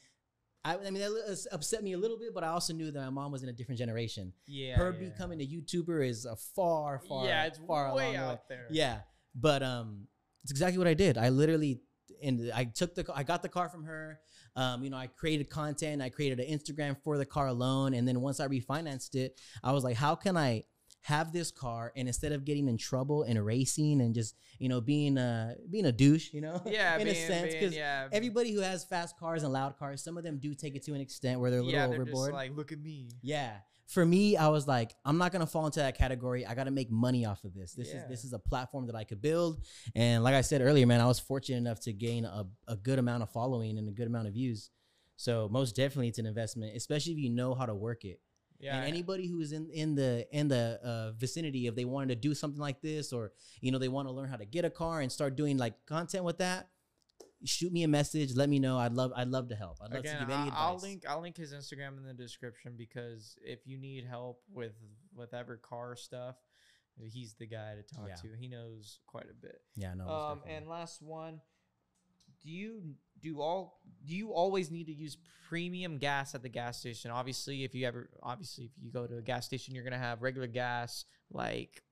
[SPEAKER 2] I, I mean, that upset me a little bit, but I also knew that my mom was in a different generation.
[SPEAKER 1] Yeah.
[SPEAKER 2] Her
[SPEAKER 1] yeah.
[SPEAKER 2] becoming a YouTuber is a far, far,
[SPEAKER 1] yeah, it's
[SPEAKER 2] far
[SPEAKER 1] way. out there.
[SPEAKER 2] Yeah, but um, it's exactly what I did. I literally and I took the I got the car from her. Um, you know, I created content. I created an Instagram for the car alone, and then once I refinanced it, I was like, how can I have this car and instead of getting in trouble and racing and just you know being a being a douche, you know,
[SPEAKER 1] Yeah, *laughs*
[SPEAKER 2] in
[SPEAKER 1] being,
[SPEAKER 2] a sense, because
[SPEAKER 1] yeah,
[SPEAKER 2] everybody who has fast cars and loud cars, some of them do take it to an extent where they're a little
[SPEAKER 1] yeah, they're
[SPEAKER 2] overboard.
[SPEAKER 1] just like, look at me.
[SPEAKER 2] Yeah. For me, I was like, I'm not gonna fall into that category. I gotta make money off of this. This
[SPEAKER 1] Yeah.
[SPEAKER 2] is this is a platform that I could build. And like I said earlier, man, I was fortunate enough to gain a, a good amount of following and a good amount of views. So most definitely it's an investment, especially if you know how to work it.
[SPEAKER 1] Yeah.
[SPEAKER 2] and anybody who's in in the in the uh, vicinity, if they wanted to do something like this, or you know they want to learn how to get a car and start doing like content with that, shoot me a message. Let me know. I'd love I'd love to help. I'd love
[SPEAKER 1] Again,
[SPEAKER 2] to give any
[SPEAKER 1] I-
[SPEAKER 2] advice.
[SPEAKER 1] I'll link I'll link his Instagram in the description because if you need help with whatever car stuff, he's the guy to talk
[SPEAKER 2] Yeah.
[SPEAKER 1] to. He knows quite a bit.
[SPEAKER 2] Yeah, no.
[SPEAKER 1] Um, and last one, do you do all do you always need to use premium gas at the gas station? Obviously, if you ever obviously if you go to a gas station, you're gonna have regular gas like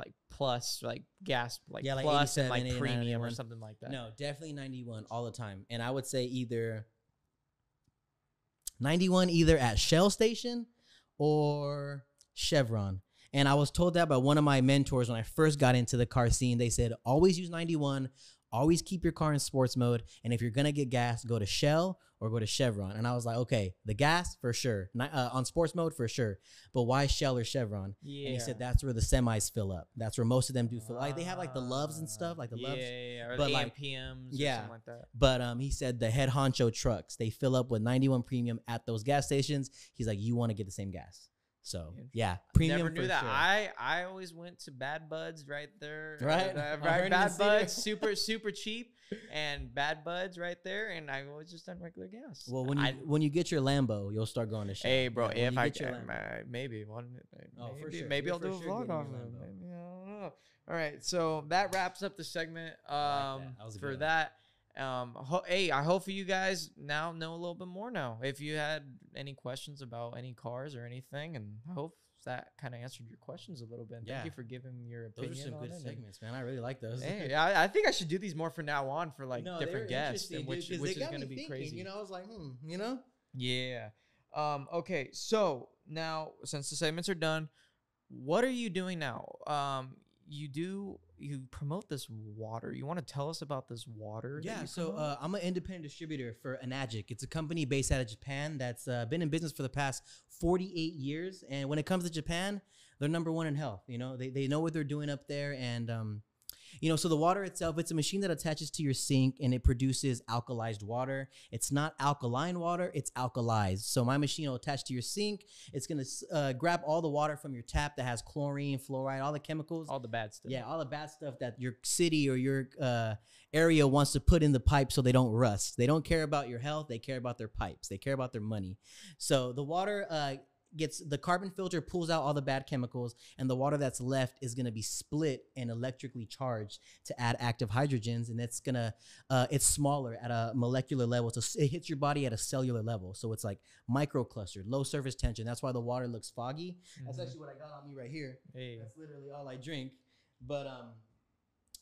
[SPEAKER 1] like plus like gas like,
[SPEAKER 2] Yeah, like
[SPEAKER 1] plus and like premium or something like that.
[SPEAKER 2] No, definitely 91 all the time. And I would say either 91 either at Shell Station or Chevron. And I was told that by one of my mentors when I first got into the car scene. They said, always use 91, always keep your car in sports mode. And if you're going to get gas, go to Shell or go to Chevron. And I was like, okay, the gas for sure. Ni- uh, on sports mode for sure. But why Shell or Chevron?
[SPEAKER 1] Yeah.
[SPEAKER 2] And he said that's where the semis fill up. That's where most of them do fill. Like they have like the loves and stuff, like the
[SPEAKER 1] yeah,
[SPEAKER 2] loves.
[SPEAKER 1] Yeah, yeah,
[SPEAKER 2] but
[SPEAKER 1] the
[SPEAKER 2] like-
[SPEAKER 1] PMs,
[SPEAKER 2] yeah.
[SPEAKER 1] or something like that.
[SPEAKER 2] But um, he said the head honcho trucks they fill up with 91 premium at those gas stations. He's like, you want to get the same gas. So yeah, premium.
[SPEAKER 1] Never knew that.
[SPEAKER 2] sure.
[SPEAKER 1] I I always went to Bad Buds right there.
[SPEAKER 2] Right?
[SPEAKER 1] uh, right. *laughs* Bad. Buds, super *laughs* super cheap, and Bad Buds right there, and I was just on regular gas.
[SPEAKER 2] well, when you
[SPEAKER 1] I,
[SPEAKER 2] when you get your Lambo, you'll start going to Shell.
[SPEAKER 1] hey, bro, if I
[SPEAKER 2] get your
[SPEAKER 1] can,
[SPEAKER 2] Lambo.
[SPEAKER 1] maybe one, maybe,
[SPEAKER 2] Oh, for sure.
[SPEAKER 1] maybe
[SPEAKER 2] You're
[SPEAKER 1] I'll do a vlog off of it. Maybe I don't know. All right, so that wraps up the segment. Um,
[SPEAKER 2] like that. Was
[SPEAKER 1] for that. Um, ho- hey, I hope you guys now know a little bit more now. If you had any questions about any cars or anything, and I hope that kind of answered your questions a little bit. And Thank you for giving your
[SPEAKER 2] Those
[SPEAKER 1] opinion.
[SPEAKER 2] are some
[SPEAKER 1] on
[SPEAKER 2] good
[SPEAKER 1] it
[SPEAKER 2] segments, man. I really like those.
[SPEAKER 1] Hey, *laughs* I, I think I should do these more from now on for like
[SPEAKER 2] No,
[SPEAKER 1] different guests,
[SPEAKER 2] interesting,
[SPEAKER 1] and
[SPEAKER 2] dude,
[SPEAKER 1] which which is gonna be
[SPEAKER 2] thinking,
[SPEAKER 1] crazy.
[SPEAKER 2] You know, I was like, hmm, you know.
[SPEAKER 1] Yeah. Um. Okay. So now, since the segments are done, what are you doing now? Um. You do you promote this water? You want to tell us about this water?
[SPEAKER 2] Yeah, so uh, I'm an independent distributor for Enagic. It's a company based out of Japan that's uh, been in business for the past 48 years. And when it comes to Japan, they're number one in health. You know, they, they know what they're doing up there. And, um, you know, so the water itself, it's a machine that attaches to your sink and it produces alkalized water. It's not alkaline water, it's alkalized. So my machine will attach to your sink. It's going to uh, grab all the water from your tap that has chlorine, fluoride, all the chemicals.
[SPEAKER 1] all the bad stuff.
[SPEAKER 2] Yeah, all the bad stuff that your city or your uh, area wants to put in the pipe so they don't rust. They don't care about your health. They care about their pipes. They care about their money. So the water uh, gets the carbon filter pulls out all the bad chemicals, and the water that's left is going to be split and electrically charged to add active hydrogens, and it's gonna uh, it's smaller at a molecular level. So it hits your body at a cellular level. So it's like microclustered, low surface tension. That's why the water looks foggy. That's
[SPEAKER 1] Mhm.
[SPEAKER 2] actually what I got on me right here.
[SPEAKER 1] Hey.
[SPEAKER 2] That's literally all I drink. But um,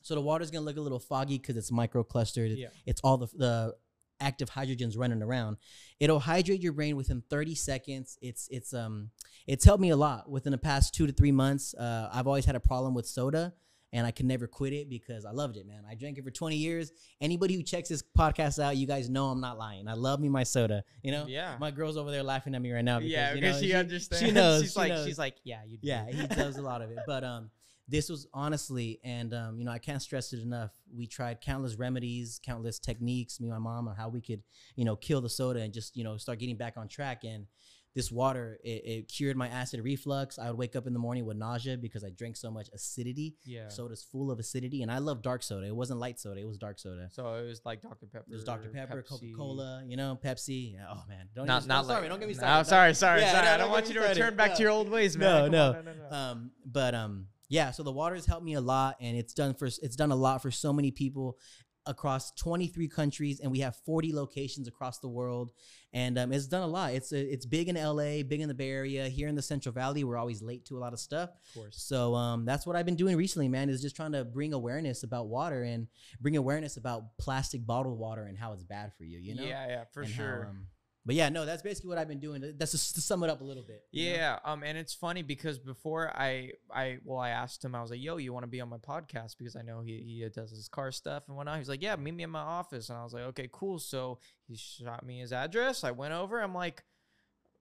[SPEAKER 2] so the water's gonna look a little foggy because it's microclustered.
[SPEAKER 1] Yeah.
[SPEAKER 2] It's all the the active hydrogens running around. It'll hydrate your brain within 30 seconds. It's it's um it's helped me a lot within the past two to three months. Uh, I've always had a problem with soda. And I could never quit it because I loved it, man. I drank it for 20 years. Anybody who checks this podcast out, you guys know I'm not lying. I love me my soda. You know,
[SPEAKER 1] Yeah.
[SPEAKER 2] my girl's over there laughing at me right now. Because,
[SPEAKER 1] yeah,
[SPEAKER 2] you
[SPEAKER 1] because
[SPEAKER 2] know,
[SPEAKER 1] she, understands.
[SPEAKER 2] She knows. *laughs*
[SPEAKER 1] She's
[SPEAKER 2] she
[SPEAKER 1] like,
[SPEAKER 2] knows.
[SPEAKER 1] she's like, yeah, you. do."
[SPEAKER 2] Yeah, he does a lot of it. But um, this was honestly, and um, you know, I can't stress it enough. We tried countless remedies, countless techniques, me and my mom, on how we could, you know, kill the soda and just, you know, start getting back on track. And this water, it, it cured my acid reflux. I would wake up in the morning with nausea because I drank so much acidity.
[SPEAKER 1] yeah.
[SPEAKER 2] Soda's full of acidity, and I love dark soda. It wasn't light soda; it was dark soda.
[SPEAKER 1] So it was like Dr Pepper.
[SPEAKER 2] It was Dr Pepper, Coca Cola, you know, Pepsi. Yeah, Oh man, don't
[SPEAKER 1] Not not
[SPEAKER 2] no, sorry,
[SPEAKER 1] like,
[SPEAKER 2] don't get me
[SPEAKER 1] No, sorry, sorry,
[SPEAKER 2] Yeah,
[SPEAKER 1] sorry.
[SPEAKER 2] no,
[SPEAKER 1] I
[SPEAKER 2] don't
[SPEAKER 1] don't want you to
[SPEAKER 2] started.
[SPEAKER 1] return back
[SPEAKER 2] No.
[SPEAKER 1] to your old ways, man.
[SPEAKER 2] No,
[SPEAKER 1] Come
[SPEAKER 2] no.
[SPEAKER 1] on, no, no, no.
[SPEAKER 2] Um, but um, yeah. So the water has helped me a lot, and it's done for it's done a lot for so many people across 23 countries, and we have 40 locations across the world, and um, it's done a lot. It's a, it's big in LA, big in the Bay Area. Here in the Central Valley, we're always late to a lot of stuff.
[SPEAKER 1] Of course.
[SPEAKER 2] So um, that's what I've been doing recently, man. Is just trying to bring awareness about water and bring awareness about plastic bottled water and how it's bad for you. You know?
[SPEAKER 1] Yeah, yeah, for
[SPEAKER 2] And how,
[SPEAKER 1] sure.
[SPEAKER 2] um, but yeah, no, that's basically what I've been doing. That's just to sum it up a little bit. you know?
[SPEAKER 1] Yeah, um, and it's funny because before I, I, well, I asked him, I was like, "Yo, you want to be on my podcast?" Because I know he, he does his car stuff and whatnot. He's like, "Yeah, meet me in my office," and I was like, "Okay, cool." So he shot me his address. I went over. I'm like,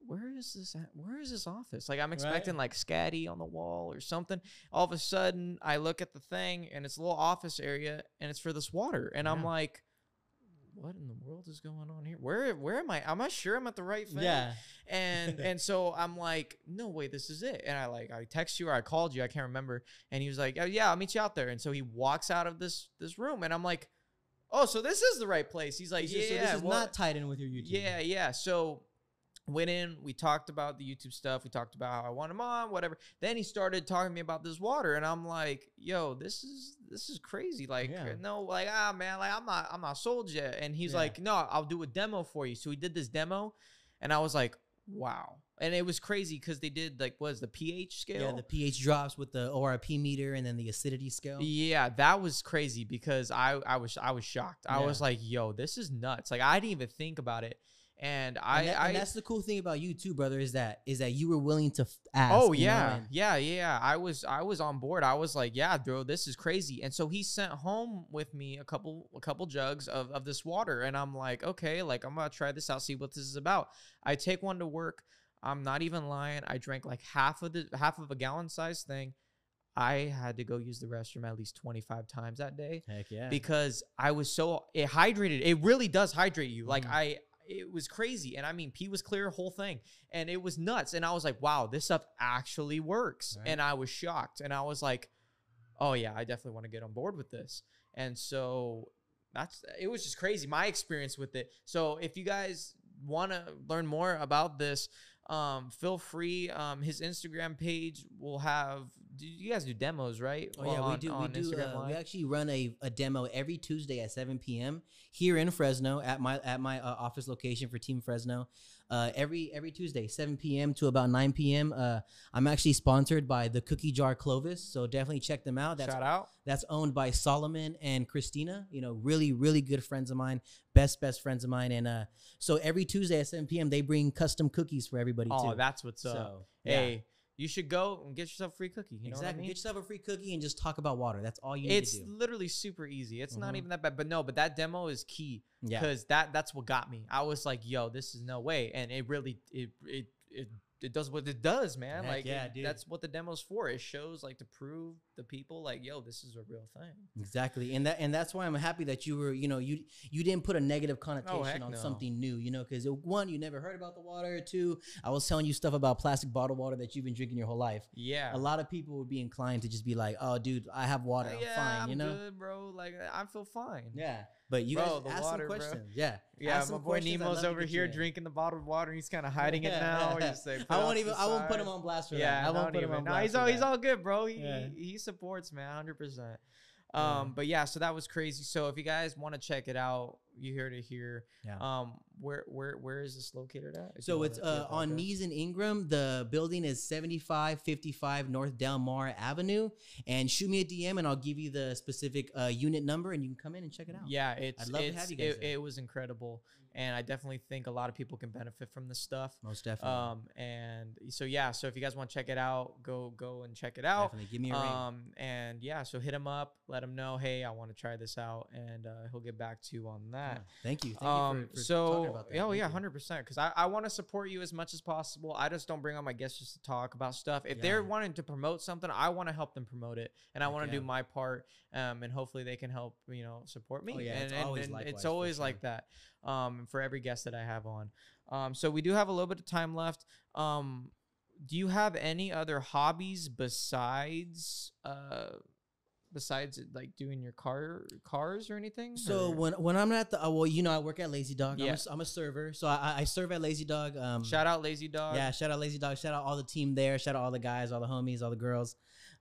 [SPEAKER 1] where is this at? Where is this office? Like I'm expecting like Scatty on the wall or something. All of a sudden, I look at the thing and it's a little office area and it's for this water, and I'm like, what in the world is going on here? Where where am I? I'm not sure I'm at the right thing?
[SPEAKER 2] Yeah.
[SPEAKER 1] and *laughs* and so I'm like, no way, this is it. And I like I text you or I called you, I can't remember. And he was like, oh, yeah, I'll meet you out there. And so he walks out of this this room, and I'm like, oh, so this is the right place. He's like, yeah,
[SPEAKER 2] so this is
[SPEAKER 1] what-
[SPEAKER 2] not tied in with your YouTube.
[SPEAKER 1] yeah, yeah. So went in, we talked about the YouTube stuff. We talked about how I want him on, whatever. Then he started talking to me about this water, and I'm like, yo, this is this is crazy. Like,
[SPEAKER 2] Yeah.
[SPEAKER 1] no, like, ah man, like I'm not I'm not sold yet. And he's
[SPEAKER 2] Yeah.
[SPEAKER 1] like, no, I'll do a demo for you. So he did this demo, and I was like, wow. And it was crazy because they did like was the pH scale?
[SPEAKER 2] Yeah, the pH drops with the ORP meter and then the acidity scale.
[SPEAKER 1] Yeah, that was crazy because I I was I was shocked. I was like, yo, this is nuts. Like I didn't even think about it. And I,
[SPEAKER 2] and, that-
[SPEAKER 1] I
[SPEAKER 2] and that's the cool thing about you too, brother, is that is that you were willing to f- ask.
[SPEAKER 1] Oh
[SPEAKER 2] you know,
[SPEAKER 1] yeah, yeah, yeah. I was I was on board. I was like, yeah, bro, this is crazy. And so he sent home with me a couple a couple jugs of, of this water, and I'm like, okay, like I'm gonna try this out, see what this is about. I take one to work. I'm not even lying. I drank like half of the half of a gallon size thing. I had to go use the restroom at least 25 times that day
[SPEAKER 2] Heck yeah.
[SPEAKER 1] because I was so it hydrated. It really does hydrate you. Like
[SPEAKER 2] Mhm.
[SPEAKER 1] I it was crazy. And I mean pee was clear, whole thing. And it was nuts. And I was like, wow, this stuff actually works.
[SPEAKER 2] Right.
[SPEAKER 1] And I was shocked. And I was like, oh yeah, I definitely want to get on board with this. And so that's it was just crazy. My experience with it. So if you guys want to learn more about this, um, feel free. Um, his Instagram page will have. Do you guys do demos, right?
[SPEAKER 2] Oh yeah, we do. We do. Uh, we actually run a, a demo every Tuesday at 7 p.m. here in Fresno at my at my uh, office location for Team Fresno. Uh, every every Tuesday, 7 p.m. to about 9 p.m. Uh, I'm actually sponsored by the Cookie Jar Clovis, so definitely check them out. That's
[SPEAKER 1] Shout out.
[SPEAKER 2] that's owned by Solomon and Christina. You know, really, really good friends of mine, best, best friends of mine. And uh, so every Tuesday at 7 p.m. they bring custom cookies for everybody
[SPEAKER 1] Oh,
[SPEAKER 2] too.
[SPEAKER 1] that's what's up.
[SPEAKER 2] so yeah.
[SPEAKER 1] You should go and get yourself a free cookie. You
[SPEAKER 2] exactly.
[SPEAKER 1] I mean?
[SPEAKER 2] Get yourself a free cookie and just talk about water. That's all you need
[SPEAKER 1] It's
[SPEAKER 2] to do.
[SPEAKER 1] literally super easy. It's not
[SPEAKER 2] Mhm.
[SPEAKER 1] even that bad. But no, but that demo is key
[SPEAKER 2] Yeah.
[SPEAKER 1] because that that's what got me. I was like, yo, this is no way. And it really it it it, it does what it does, man.
[SPEAKER 2] Heck
[SPEAKER 1] like
[SPEAKER 2] yeah,
[SPEAKER 1] it-
[SPEAKER 2] dude.
[SPEAKER 1] that's what the demo's for. It shows like to prove the people like, yo, this is a real thing.
[SPEAKER 2] Exactly, and that and that's why I'm happy that you were, you know, you you didn't put a negative oh, connotation
[SPEAKER 1] Oh,
[SPEAKER 2] on
[SPEAKER 1] no.
[SPEAKER 2] something new, you know, because one, you never heard about the water. Two, I was telling you stuff about plastic bottled water that you've been drinking your whole life.
[SPEAKER 1] Yeah.
[SPEAKER 2] A lot of people would be inclined to just be like, "Oh, dude, I have water, uh, I'm
[SPEAKER 1] yeah,
[SPEAKER 2] fine,"
[SPEAKER 1] I'm
[SPEAKER 2] you know.
[SPEAKER 1] good, bro. Like I feel fine.
[SPEAKER 2] Yeah, but you
[SPEAKER 1] Bro,
[SPEAKER 2] guys ask
[SPEAKER 1] water,
[SPEAKER 2] some questions. Yeah,
[SPEAKER 1] Yeah,
[SPEAKER 2] Ask
[SPEAKER 1] my boy Nemo's over here drinking the bottled water. He's kind of hiding it now. *laughs* He's like,
[SPEAKER 2] I won't even. I won't put him on blast for
[SPEAKER 1] Yeah,
[SPEAKER 2] that. I won't put him
[SPEAKER 1] even.
[SPEAKER 2] on
[SPEAKER 1] No, he's all he's all good, bro. He
[SPEAKER 2] Yeah.
[SPEAKER 1] he, supports, man, hundred percent.
[SPEAKER 2] Yeah.
[SPEAKER 1] Um, but yeah, so that was crazy. So if you guys want to check it out, you hear to hear.
[SPEAKER 2] Yeah.
[SPEAKER 1] Um, where where where is this located at?
[SPEAKER 2] So it's uh, on. Nees and Ingram. The building is 7555 North Del Mar Avenue. And shoot me a DM and I'll give you the specific uh, unit number and you can come in and check it out.
[SPEAKER 1] Yeah, it's I'd
[SPEAKER 2] love to have you guys
[SPEAKER 1] it, it was incredible, and I definitely think a lot of people can benefit from this stuff.
[SPEAKER 2] Most definitely.
[SPEAKER 1] Um, and so yeah, so if you guys want to check it out, go go and check it out.
[SPEAKER 2] definitely. Give me a ring.
[SPEAKER 1] Um, and yeah, so hit him up, let him know, hey, I want to try this out, and uh, he'll get back to you on that.
[SPEAKER 2] Yeah. Thank you. Thank
[SPEAKER 1] um,
[SPEAKER 2] you for, for talking about that.
[SPEAKER 1] oh
[SPEAKER 2] Thank
[SPEAKER 1] yeah, hundred percent. Because I, I want to support you as much as possible. I just don't bring on my guests just to talk about stuff. If they're wanting to promote something, I want to help them promote it, and I want to
[SPEAKER 2] yeah.
[SPEAKER 1] do my part. Um, and hopefully they can help you know support me.
[SPEAKER 2] Oh, yeah,
[SPEAKER 1] and,
[SPEAKER 2] it's
[SPEAKER 1] and-
[SPEAKER 2] always
[SPEAKER 1] and
[SPEAKER 2] likewise,
[SPEAKER 1] it's always
[SPEAKER 2] sure.
[SPEAKER 1] like that. Um, for every guest that I have on. Um, so we do have a little bit of time left. Um, do you have any other hobbies besides uh besides like doing your car cars or anything
[SPEAKER 2] So
[SPEAKER 1] or-
[SPEAKER 2] when when I'm at the uh, well, you know, I work at Lazy Dog. I'm, a
[SPEAKER 1] Yeah.
[SPEAKER 2] I'm a server, so I, I serve at Lazy Dog. Um,
[SPEAKER 1] shout out lazy dog
[SPEAKER 2] Yeah, shout out Lazy Dog. Shout out all the team there. Shout out all the guys, all the homies, all the girls.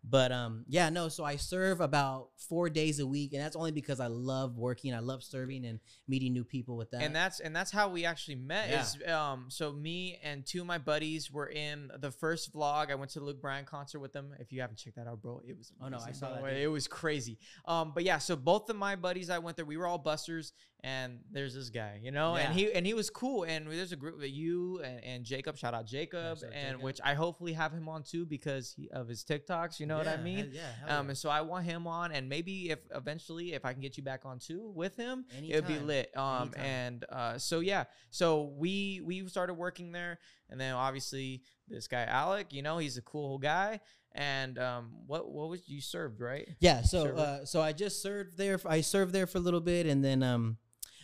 [SPEAKER 2] But um, yeah, no. So I serve about four days a week, and that's only because I love working. I love serving and meeting new people with that.
[SPEAKER 1] and that's and that's how we actually met
[SPEAKER 2] Yeah.
[SPEAKER 1] is um so me and two of my buddies were in the first vlog i went to the luke bryan concert with them if you haven't checked that out bro it was
[SPEAKER 2] Oh, no, I saw that,
[SPEAKER 1] way. it was crazy um but yeah so both of my buddies i went there we were all busters and there's this guy you know and he and he was cool and there's a group that you and, and jacob shout out jacob
[SPEAKER 2] shout out
[SPEAKER 1] and
[SPEAKER 2] Jacob.
[SPEAKER 1] which i hopefully have him on too because he, of his tiktoks you know know what I mean?
[SPEAKER 2] Yeah. hell
[SPEAKER 1] Um, and so I want him on, and maybe if eventually if I can get you back on too with him, it would be lit. Um,
[SPEAKER 2] Anytime.
[SPEAKER 1] and uh, so yeah, so we we started working there, and then obviously this guy Alek, you know, he's a cool guy. And um, what what was you served right?
[SPEAKER 2] Yeah, so uh, so I just served there. I served there for a little bit, and then um,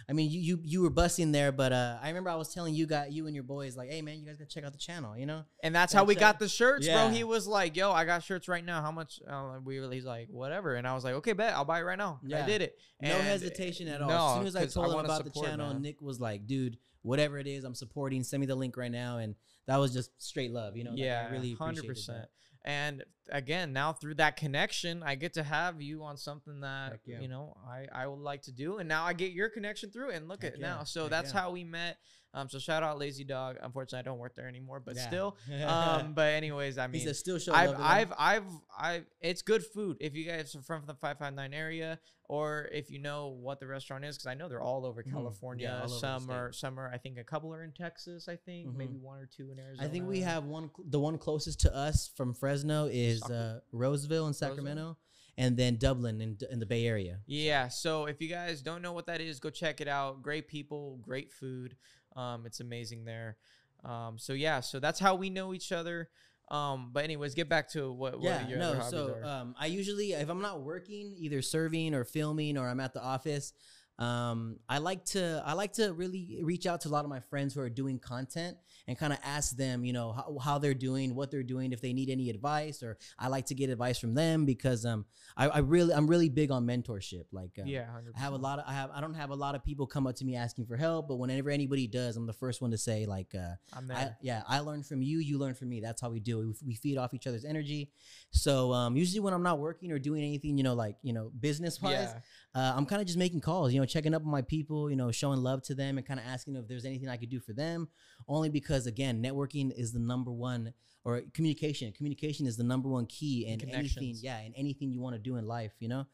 [SPEAKER 2] I mean, you you, you were busting there, but uh, I remember I was telling you got you and your boys like, hey man, you guys gotta check out the channel, you know?
[SPEAKER 1] And that's
[SPEAKER 2] And
[SPEAKER 1] how we got the shirts, bro. He was like, "Yo, I got shirts right now. How much?" Uh, we were, he's like, "Whatever." And I was like, "Okay, bet. I'll buy it right now." I did it.
[SPEAKER 2] No hesitation at all.
[SPEAKER 1] No,
[SPEAKER 2] as soon as I told him
[SPEAKER 1] wanna
[SPEAKER 2] about the channel,
[SPEAKER 1] man.
[SPEAKER 2] Nick was like, dude, whatever it is, I'm supporting. Send me the link right now, and that was just straight love, you know? Like,
[SPEAKER 1] yeah,
[SPEAKER 2] I really
[SPEAKER 1] hundred percent. And again, now through that connection, I get to have you on something that
[SPEAKER 2] yeah.
[SPEAKER 1] you know I I would like to do, and now I get your connection through. And look
[SPEAKER 2] Heck
[SPEAKER 1] at
[SPEAKER 2] yeah,
[SPEAKER 1] now. So
[SPEAKER 2] heck
[SPEAKER 1] that's
[SPEAKER 2] yeah.
[SPEAKER 1] how we met. Um, so shout out Lazy Dog. Unfortunately, I don't work there anymore, but still. *laughs* Um, but anyways, I mean,
[SPEAKER 2] He's a still show.
[SPEAKER 1] I've,
[SPEAKER 2] though.
[SPEAKER 1] I've, I've, I've, it's good food. If you guys are from the 559 area, or if you know what the restaurant is, because I know they're all over. California.
[SPEAKER 2] Yeah, all
[SPEAKER 1] some are, some are, I think a couple are in Texas, I think,
[SPEAKER 2] Mhm.
[SPEAKER 1] maybe one or two in Arizona.
[SPEAKER 2] I think we have one. The one closest to us from Fresno is uh, Roseville in Sacramento, and then Dublin in, in the Bay Area.
[SPEAKER 1] Yeah. So if you guys don't know what that is, go check it out. Great people, great food. Um, it's amazing there. Um, so yeah, so that's how we know each other. Um, but anyways, get back to what, what
[SPEAKER 2] yeah,
[SPEAKER 1] your
[SPEAKER 2] no. So um, I usually, if I'm not working, either serving or filming, or I'm at the office, um, I like to I like to really reach out to a lot of my friends who are doing content and kind of ask them, you know, how, how they're doing, what they're doing, if they need any advice, or I like to get advice from them because um, I, I really I'm really big on mentorship. Like, um,
[SPEAKER 1] yeah, 100%.
[SPEAKER 2] I have a lot of I have I don't have a lot of people come up to me asking for help, but whenever anybody does, I'm the first one to say like, uh,
[SPEAKER 1] I'm there.
[SPEAKER 2] I, yeah, I learn from you, you learn from me. That's how we do. We, we feed off each other's energy. So um, usually when I'm not working or doing anything, you know, like you know, business wise,
[SPEAKER 1] yeah.
[SPEAKER 2] uh, I'm kind of just making calls, you know, checking up on my people, you know, showing love to them, and kind of asking if there's anything I could do for them. Only because again, networking is the number one, or communication. Communication is the number one key in anything. Yeah, in anything you want to do in life, you know.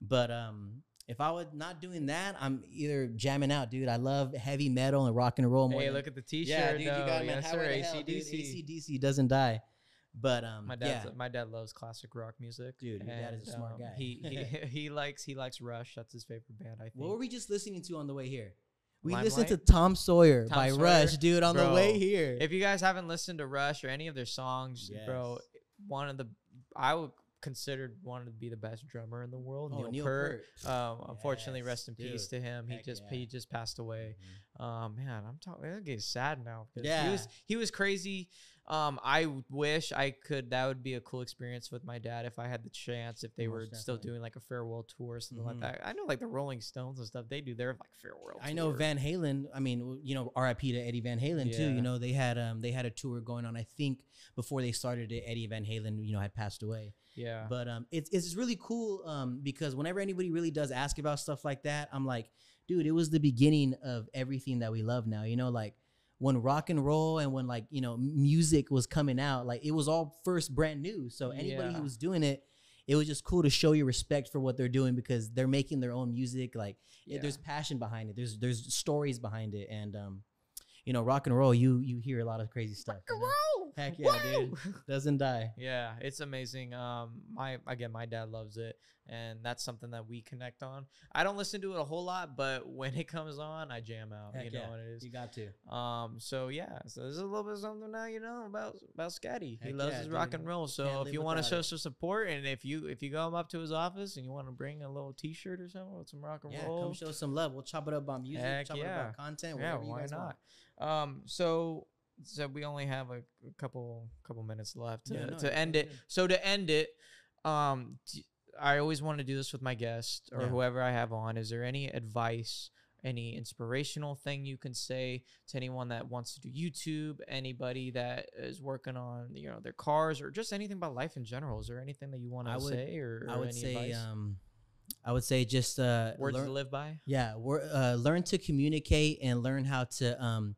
[SPEAKER 2] But um, if I was not doing that, I'm either jamming out, dude. I love heavy metal and rock and roll. More
[SPEAKER 1] Hey,
[SPEAKER 2] than-
[SPEAKER 1] look at the T-shirt.
[SPEAKER 2] yeah, dude, you got man.
[SPEAKER 1] yes,
[SPEAKER 2] How
[SPEAKER 1] sir.
[SPEAKER 2] the hell, dude?
[SPEAKER 1] ACDC.
[SPEAKER 2] ACDC doesn't die. But um,
[SPEAKER 1] My dad,
[SPEAKER 2] yeah,
[SPEAKER 1] my dad loves classic rock music.
[SPEAKER 2] Dude, your dad is a smart
[SPEAKER 1] um,
[SPEAKER 2] guy.
[SPEAKER 1] He, he *laughs* he likes he likes Rush. That's his favorite band. I think.
[SPEAKER 2] what were we just listening to on the way here? We
[SPEAKER 1] Limelight?
[SPEAKER 2] listened to Tom Sawyer
[SPEAKER 1] Tom
[SPEAKER 2] by
[SPEAKER 1] Sawyer?
[SPEAKER 2] Rush, dude, on the way here.
[SPEAKER 1] if you guys haven't listened to Rush or any of their songs, bro, one of the I would consider wanted to be the best drummer in the world.
[SPEAKER 2] oh,
[SPEAKER 1] Neil,
[SPEAKER 2] Neil
[SPEAKER 1] Peart.
[SPEAKER 2] Peart.
[SPEAKER 1] Um, unfortunately,
[SPEAKER 2] Yes,
[SPEAKER 1] rest in peace to him. He just
[SPEAKER 2] yeah.
[SPEAKER 1] he just passed away.
[SPEAKER 2] Mhm.
[SPEAKER 1] Um, man, I'm talking. It gets sad now. 'cause he
[SPEAKER 2] Yeah.
[SPEAKER 1] was he was crazy. Um, I wish I could. That would be a cool experience with my dad if I had the chance. If they were
[SPEAKER 2] Most
[SPEAKER 1] still doing like a farewell tour or something
[SPEAKER 2] Mhm.
[SPEAKER 1] like that. I know like the Rolling Stones and stuff. They do their like farewell.
[SPEAKER 2] I know. Van Halen. I mean, you know, R.I.P. to Eddie Van Halen too. You know, they had um they had a tour going on. I think before they started it, Eddie Van Halen, you know, had passed away.
[SPEAKER 1] Yeah.
[SPEAKER 2] But um, it's it's really cool um because whenever anybody really does ask about stuff like that, I'm like, dude, it was the beginning of everything that we love now. You know, like when rock and roll and when like you know music was coming out, like it was all first brand new. So anybody
[SPEAKER 1] Yeah.
[SPEAKER 2] who was doing it. It was just cool to show your respect for what they're doing because they're making their own music. Like it- there's passion behind it. There's there's stories behind it, and um, you know, rock and roll. You you hear a lot of crazy stuff. you know? Heck yeah, dude. *laughs* Doesn't die.
[SPEAKER 1] Yeah, it's amazing. Um, my again, my dad loves it, and that's something that we connect on. I don't listen to it a whole lot, but when it comes on, I jam out.
[SPEAKER 2] Heck
[SPEAKER 1] you know
[SPEAKER 2] yeah.
[SPEAKER 1] what it is.
[SPEAKER 2] You got to.
[SPEAKER 1] Um, so yeah, so there's a little bit of something now you know about about Scatty. he loves
[SPEAKER 2] yeah,
[SPEAKER 1] his rock
[SPEAKER 2] dude.
[SPEAKER 1] and roll.
[SPEAKER 2] Can't
[SPEAKER 1] So if you want to show some support, and if you if you go up to his office and you want to bring a little T-shirt or something with some rock and
[SPEAKER 2] Yeah,
[SPEAKER 1] roll,
[SPEAKER 2] come show some love. We'll chop it up on music,
[SPEAKER 1] Heck
[SPEAKER 2] chop it up on content,
[SPEAKER 1] yeah,
[SPEAKER 2] whatever you
[SPEAKER 1] why
[SPEAKER 2] guys
[SPEAKER 1] not?
[SPEAKER 2] want.
[SPEAKER 1] Um, so so we only have a, a couple couple minutes left to,
[SPEAKER 2] Yeah, no,
[SPEAKER 1] to end it.
[SPEAKER 2] good.
[SPEAKER 1] So to end it, um, I always want to do this with my guest or
[SPEAKER 2] Yeah.
[SPEAKER 1] whoever I have on. Is there any advice? Any inspirational thing you can say to anyone that wants to do YouTube, anybody that is working on you know their cars or just anything about life in general? Is there anything that you want to say or,
[SPEAKER 2] I would
[SPEAKER 1] any
[SPEAKER 2] say,
[SPEAKER 1] advice?
[SPEAKER 2] um, I would say just uh,
[SPEAKER 1] words
[SPEAKER 2] learn,
[SPEAKER 1] to live by?
[SPEAKER 2] yeah, wor- uh, learn to communicate and learn how to um,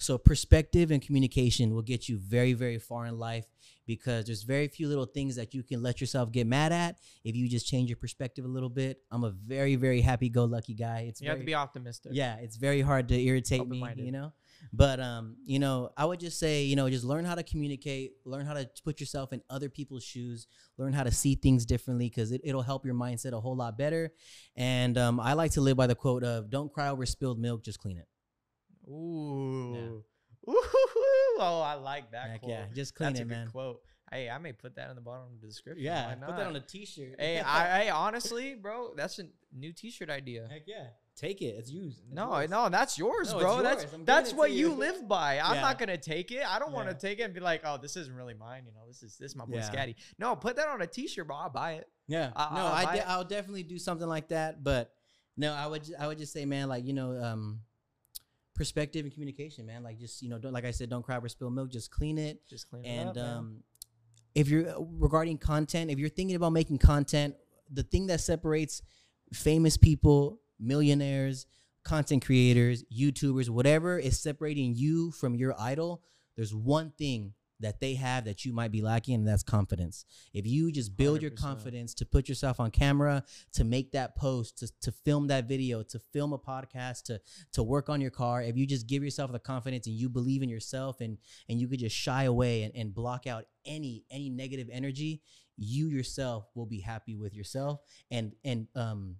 [SPEAKER 2] So perspective and communication will get you very, very far in life because there's very few little things that you can let yourself get mad at if you just change your perspective a little bit. I'm a very, very happy-go-lucky guy. It's
[SPEAKER 1] You
[SPEAKER 2] very,
[SPEAKER 1] have to be optimistic.
[SPEAKER 2] yeah, it's very hard to irritate me, you know. But um, you know, I would just say, you know, just learn how to communicate, learn how to put yourself in other people's shoes, learn how to see things differently because it, it'll help your mindset a whole lot better. And um, I like to live by the quote of "Don't cry over spilled milk, just clean it."
[SPEAKER 1] Ooh. Ooh. *laughs* Oh, I like that
[SPEAKER 2] Heck
[SPEAKER 1] quote.
[SPEAKER 2] yeah, just clean
[SPEAKER 1] That's
[SPEAKER 2] it,
[SPEAKER 1] a good
[SPEAKER 2] man.
[SPEAKER 1] quote. Hey, I may put that in the bottom of the description.
[SPEAKER 2] Yeah,
[SPEAKER 1] Why
[SPEAKER 2] put that on a T-shirt.
[SPEAKER 1] Hey, I, *laughs* hey, honestly, bro, that's a new T-shirt idea.
[SPEAKER 2] Heck yeah, take it. It's used. It's
[SPEAKER 1] No,
[SPEAKER 2] yours.
[SPEAKER 1] no, that's yours,
[SPEAKER 2] No,
[SPEAKER 1] bro. That's
[SPEAKER 2] yours. I'm
[SPEAKER 1] that's what you
[SPEAKER 2] you.
[SPEAKER 1] live by. I'm
[SPEAKER 2] Yeah.
[SPEAKER 1] not gonna take it. I don't want to take it and be like, oh, this isn't really mine. You know, this is this is my boy
[SPEAKER 2] Yeah.
[SPEAKER 1] Scatty. No, put that on a T-shirt, bro. I'll buy it.
[SPEAKER 2] Yeah,
[SPEAKER 1] I-
[SPEAKER 2] no,
[SPEAKER 1] I'll
[SPEAKER 2] I de-. I'll definitely do something like that. But no, I would I would just say, man, like you know, um, perspective and communication, man. Like just you know, don't, like I said, don't cry over spilled milk. Just clean it.
[SPEAKER 1] Just clean it
[SPEAKER 2] and
[SPEAKER 1] up.
[SPEAKER 2] um, if you're regarding content, if you're thinking about making content, the thing that separates famous people, millionaires, content creators, YouTubers, whatever is separating you from your idol, there's one thing that they have that you might be lacking, and that's confidence. If you just build your
[SPEAKER 1] 100%.
[SPEAKER 2] confidence to put yourself on camera, to make that post, to, to film that video, to film a podcast, to to work on your car, if you just give yourself the confidence and you believe in yourself and and you could just shy away and, and block out any any negative energy, you yourself will be happy with yourself and and um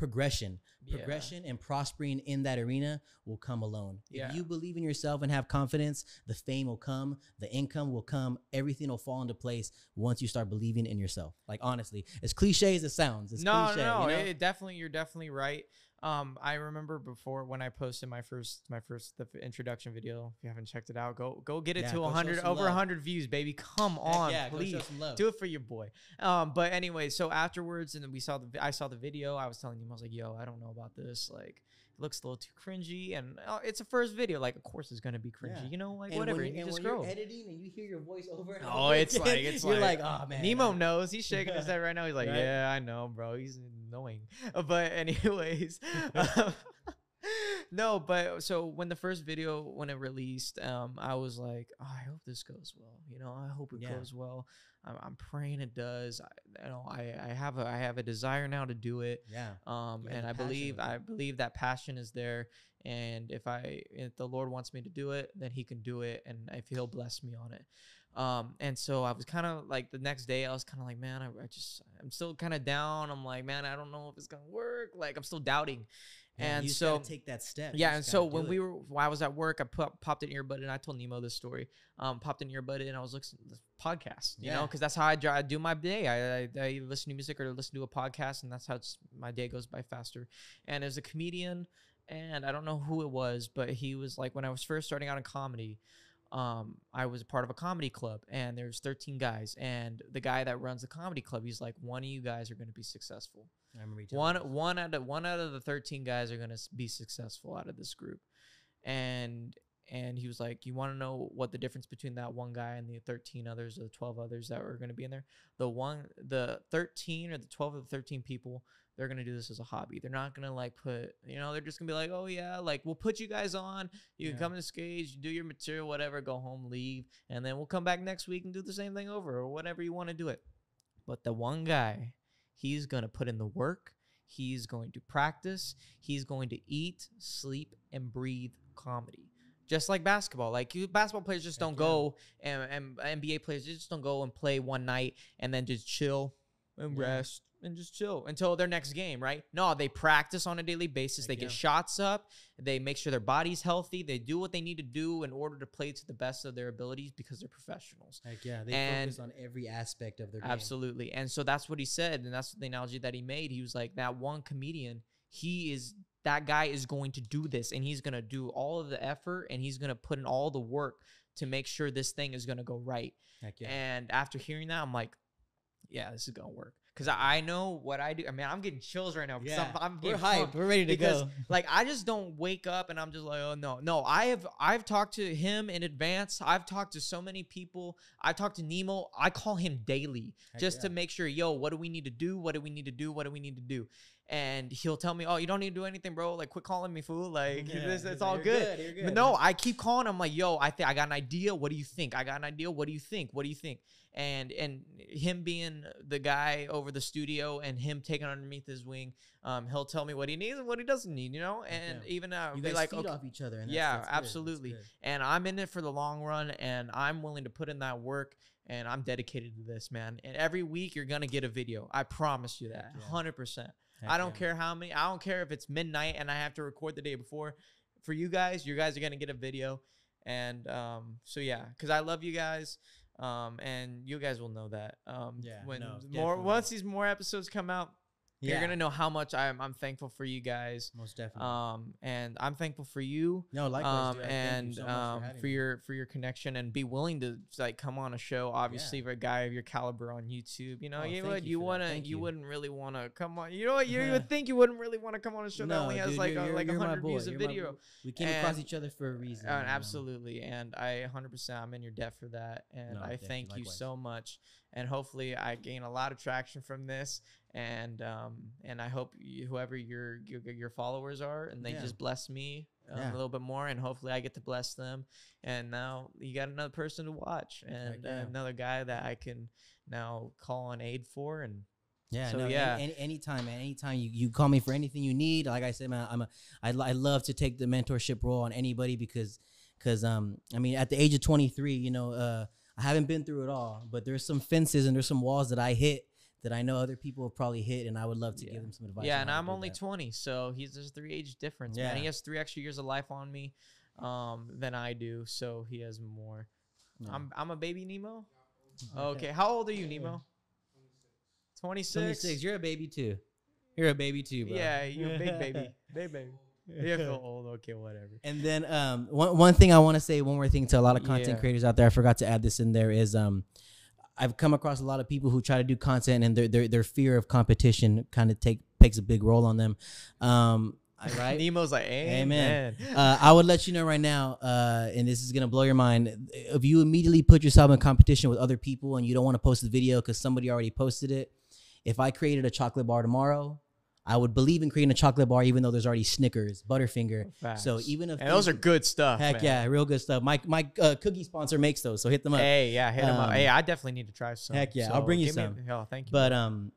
[SPEAKER 2] progression
[SPEAKER 1] Yeah.
[SPEAKER 2] progression and prospering in that arena will come alone.
[SPEAKER 1] Yeah.
[SPEAKER 2] If you believe in yourself and have confidence, the fame will come, the income will come, everything will fall into place once you start believing in yourself. Like honestly, as cliche as it sounds, it's
[SPEAKER 1] no,
[SPEAKER 2] cliche.
[SPEAKER 1] no, no.
[SPEAKER 2] you know?
[SPEAKER 1] It definitely, you're definitely right. Um, I remember before when I posted my first, my first the f- introduction video. If you haven't checked it out, go go get it
[SPEAKER 2] Yeah,
[SPEAKER 1] to
[SPEAKER 2] go
[SPEAKER 1] 100 over
[SPEAKER 2] love.
[SPEAKER 1] 100 views, baby. Come on,
[SPEAKER 2] yeah,
[SPEAKER 1] please. Do it for your boy. Um, but anyway, so afterwards, and then we saw the, I saw the video. I was telling him, I was like, "Yo, I don't know about this. Like, it looks a little too cringy, and uh, it's a first video. Like, of course, it's gonna be cringy.
[SPEAKER 2] Yeah.
[SPEAKER 1] You know, like
[SPEAKER 2] and
[SPEAKER 1] whatever.
[SPEAKER 2] When,
[SPEAKER 1] you just
[SPEAKER 2] you're editing and you hear your voice over and
[SPEAKER 1] Oh,
[SPEAKER 2] over
[SPEAKER 1] it's
[SPEAKER 2] again,
[SPEAKER 1] like it's
[SPEAKER 2] you're
[SPEAKER 1] like,
[SPEAKER 2] like, oh man,
[SPEAKER 1] Nemo knows. He's shaking his *laughs* head right now. He's like,
[SPEAKER 2] Right?
[SPEAKER 1] "Yeah, I know, bro. He's annoying." *laughs* But anyways, um, *laughs* no. But so when the first video when it released, um, I was like, oh, I hope this goes well. You know, I hope it
[SPEAKER 2] Yeah.
[SPEAKER 1] goes well. I'm, I'm praying it does. I, you know, I, I have a I have a desire now to do it.
[SPEAKER 2] Yeah,
[SPEAKER 1] Um, and I believe. I believe that passion is there. And if I if the Lord wants me to do it, then He can do it, and if He'll bless me on it. Um, and so I was kind of like the next day, I was kind of like, man, I, I just I'm still kind of down. I'm like, man, I don't know if it's gonna work. Like I'm still doubting.
[SPEAKER 2] Yeah,
[SPEAKER 1] and so
[SPEAKER 2] take that step.
[SPEAKER 1] Yeah, and so when
[SPEAKER 2] do
[SPEAKER 1] we were, while I was at work, I pop, popped an earbud and I told Nemo this story. Um, popped an earbud and I was listening to this podcast, you know, because that's how I, I do my day. I, I, I listen to music or listen to a podcast, and that's how it's, my day goes by faster. And as a comedian, and I don't know who it was, but he was like when I was first starting out in comedy. Um, I was a part of a comedy club, and there's 13 guys, and the guy that runs the comedy club, he's like, one of you guys are going to be successful.
[SPEAKER 2] I remember
[SPEAKER 1] one one out of one out of the 13 guys are going to be successful out of this group. And and he was like you want to know what the difference between that one guy and the 13 others or the 12 others that were going to be in there? The one the 13 or the 12 or the 13 people they're going to do this as a hobby they're not going to like put you know they're just going to be like oh yeah like we'll put you guys on you can come to the stage do your material whatever go home leave and then we'll come back next week and do the same thing over or whatever you want to do it but the one guy he's going to put in the work He's going to practice. He's going to eat, sleep, and breathe comedy. Just like basketball. Like you, basketball players just don't
[SPEAKER 2] yeah.
[SPEAKER 1] go, and, and NBA players just don't go and play one night and then just chill and
[SPEAKER 2] Yeah.
[SPEAKER 1] rest and just chill until their next game, right? No, they practice on a daily basis. they get shots up. They make sure their body's healthy. They do what they need to do in order to play to the best of their abilities because they're professionals.
[SPEAKER 2] Heck yeah, they
[SPEAKER 1] and-
[SPEAKER 2] focus on every aspect of their game.
[SPEAKER 1] Absolutely. And so that's what he said. And that's the analogy that he made. He was like, that one comedian, he is, that guy is going to do this and he's going to do all of the effort and he's going to put in all the work to make sure this thing is going to go right.
[SPEAKER 2] Heck yeah.
[SPEAKER 1] And after hearing that, I'm like, yeah, this is going to work. Because I know what I do. I mean, I'm getting chills right now. because
[SPEAKER 2] Yeah,
[SPEAKER 1] I'm, I'm
[SPEAKER 2] we're hyped. We're ready to
[SPEAKER 1] because
[SPEAKER 2] go. *laughs*
[SPEAKER 1] like I just don't wake up and I'm just like, oh no, no. I have I've talked to him in advance. I've talked to so many people. I've talked to Nemo. I call him daily
[SPEAKER 2] Heck
[SPEAKER 1] just to make sure, yo, what do we need to do? What do we need to do? What do we need to do? And he'll tell me, oh, you don't need to do anything, bro. Like, quit calling me fool. Like, *laughs*
[SPEAKER 2] Yeah,
[SPEAKER 1] this, it's all
[SPEAKER 2] "You're
[SPEAKER 1] good.
[SPEAKER 2] good, good."
[SPEAKER 1] no, I keep calling. I'm like, yo, I think I got an idea. What do you think? I got an idea. What do you think? What do you think? And and him being the guy over the studio and him taking underneath his wing, um, he'll tell me what he needs and what he doesn't need, you know. And
[SPEAKER 2] Yeah.
[SPEAKER 1] even uh,
[SPEAKER 2] You
[SPEAKER 1] be
[SPEAKER 2] guys
[SPEAKER 1] like,
[SPEAKER 2] feed
[SPEAKER 1] okay,
[SPEAKER 2] off each other. And that's,
[SPEAKER 1] Yeah,
[SPEAKER 2] that's
[SPEAKER 1] absolutely. and I'm in it for the long run, and I'm willing to put in that work, and I'm dedicated to this, man. And every week you're gonna get a video. I promise you that,
[SPEAKER 2] yeah.
[SPEAKER 1] hundred percent. I don't
[SPEAKER 2] yeah.
[SPEAKER 1] care how many. I don't care if it's midnight and I have to record the day before. For you guys, you guys are gonna get a video, and um, so yeah, because I love you guys, um, and you guys will know that. Um,
[SPEAKER 2] Yeah,
[SPEAKER 1] when
[SPEAKER 2] no,
[SPEAKER 1] more
[SPEAKER 2] definitely.
[SPEAKER 1] once these more episodes come out, you're gonna know how much I'm I'm thankful for you guys.
[SPEAKER 2] most definitely.
[SPEAKER 1] Um, and I'm thankful for you
[SPEAKER 2] no, likewise.
[SPEAKER 1] um,
[SPEAKER 2] dude. I you
[SPEAKER 1] and
[SPEAKER 2] so
[SPEAKER 1] um,
[SPEAKER 2] having
[SPEAKER 1] for your for your connection and be willing to like come on a show. Obviously, for a guy of your caliber on YouTube, you know,
[SPEAKER 2] Oh,
[SPEAKER 1] you would
[SPEAKER 2] you,
[SPEAKER 1] you wanna you,
[SPEAKER 2] you,
[SPEAKER 1] wouldn't really want to come on. You know what? You, would *laughs* think you wouldn't really want to come on a show that
[SPEAKER 2] No,
[SPEAKER 1] only has like a, like hundred views a video.
[SPEAKER 2] We came across
[SPEAKER 1] and-
[SPEAKER 2] each other for a reason.
[SPEAKER 1] Uh, absolutely, and I 100% I'm in your debt for that, and
[SPEAKER 2] No,
[SPEAKER 1] I
[SPEAKER 2] thank you,
[SPEAKER 1] thank you
[SPEAKER 2] likewise.
[SPEAKER 1] so much. And hopefully, I gain a lot of traction from this, and um, and I hope you, whoever your, your your followers are, and they
[SPEAKER 2] Yeah.
[SPEAKER 1] just bless me um,
[SPEAKER 2] Yeah.
[SPEAKER 1] a little bit more, and hopefully, I get to bless them. And now you got another person to watch, and
[SPEAKER 2] yeah.
[SPEAKER 1] another guy that I can now call on aid for, and
[SPEAKER 2] Yeah,
[SPEAKER 1] So,
[SPEAKER 2] no,
[SPEAKER 1] yeah.
[SPEAKER 2] Any, any, anytime, man. Anytime you, you call me for anything you need. Like I said, man, I'm a I, love to take the mentorship role on anybody because because um I mean at the age of 23, you know, uh I haven't been through it all, but there's some fences and there's some walls that I hit that I know other people have probably hit, and I would love to
[SPEAKER 1] Yeah.
[SPEAKER 2] give them some advice.
[SPEAKER 1] yeah, and I'm only
[SPEAKER 2] that.
[SPEAKER 1] 20, so he's there's three age difference. yeah. man. he has three extra years of life on me, um, than I do, so he has more.
[SPEAKER 2] Yeah.
[SPEAKER 1] I'm I'm a baby Nemo. Okay, how old are you, Nemo? 26.
[SPEAKER 2] 26. You're a baby too. You're a baby too, bro.
[SPEAKER 1] Yeah, you're a big baby. *laughs* Big baby. You feel old. Okay, whatever.
[SPEAKER 2] And then um, one one thing I want to say, one more thing to a lot of content
[SPEAKER 1] Yeah.
[SPEAKER 2] creators out there. I forgot to add this in there is um, I've come across a lot of people who try to do content and their their, their fear of competition kind of take takes a big role on them. Um, I- *laughs* right?
[SPEAKER 1] Nemo's like, amen.
[SPEAKER 2] Amen. uh, I would let you know right now, uh, and this is gonna blow your mind. If you immediately put yourself in competition with other people and you don't want to post the video because somebody already posted it, if I created a chocolate bar tomorrow, I would believe in creating a chocolate bar even though there's already Snickers, Butterfinger. So even if
[SPEAKER 1] and those are good stuff.
[SPEAKER 2] heck
[SPEAKER 1] man.
[SPEAKER 2] yeah, real good stuff. My my uh, cookie sponsor makes those, so hit them up.
[SPEAKER 1] Hey, yeah, hit them up.
[SPEAKER 2] Um,
[SPEAKER 1] Hey, I definitely need to try some.
[SPEAKER 2] heck yeah, I'll bring you
[SPEAKER 1] give me a-
[SPEAKER 2] some.
[SPEAKER 1] oh, thank you.
[SPEAKER 2] But um,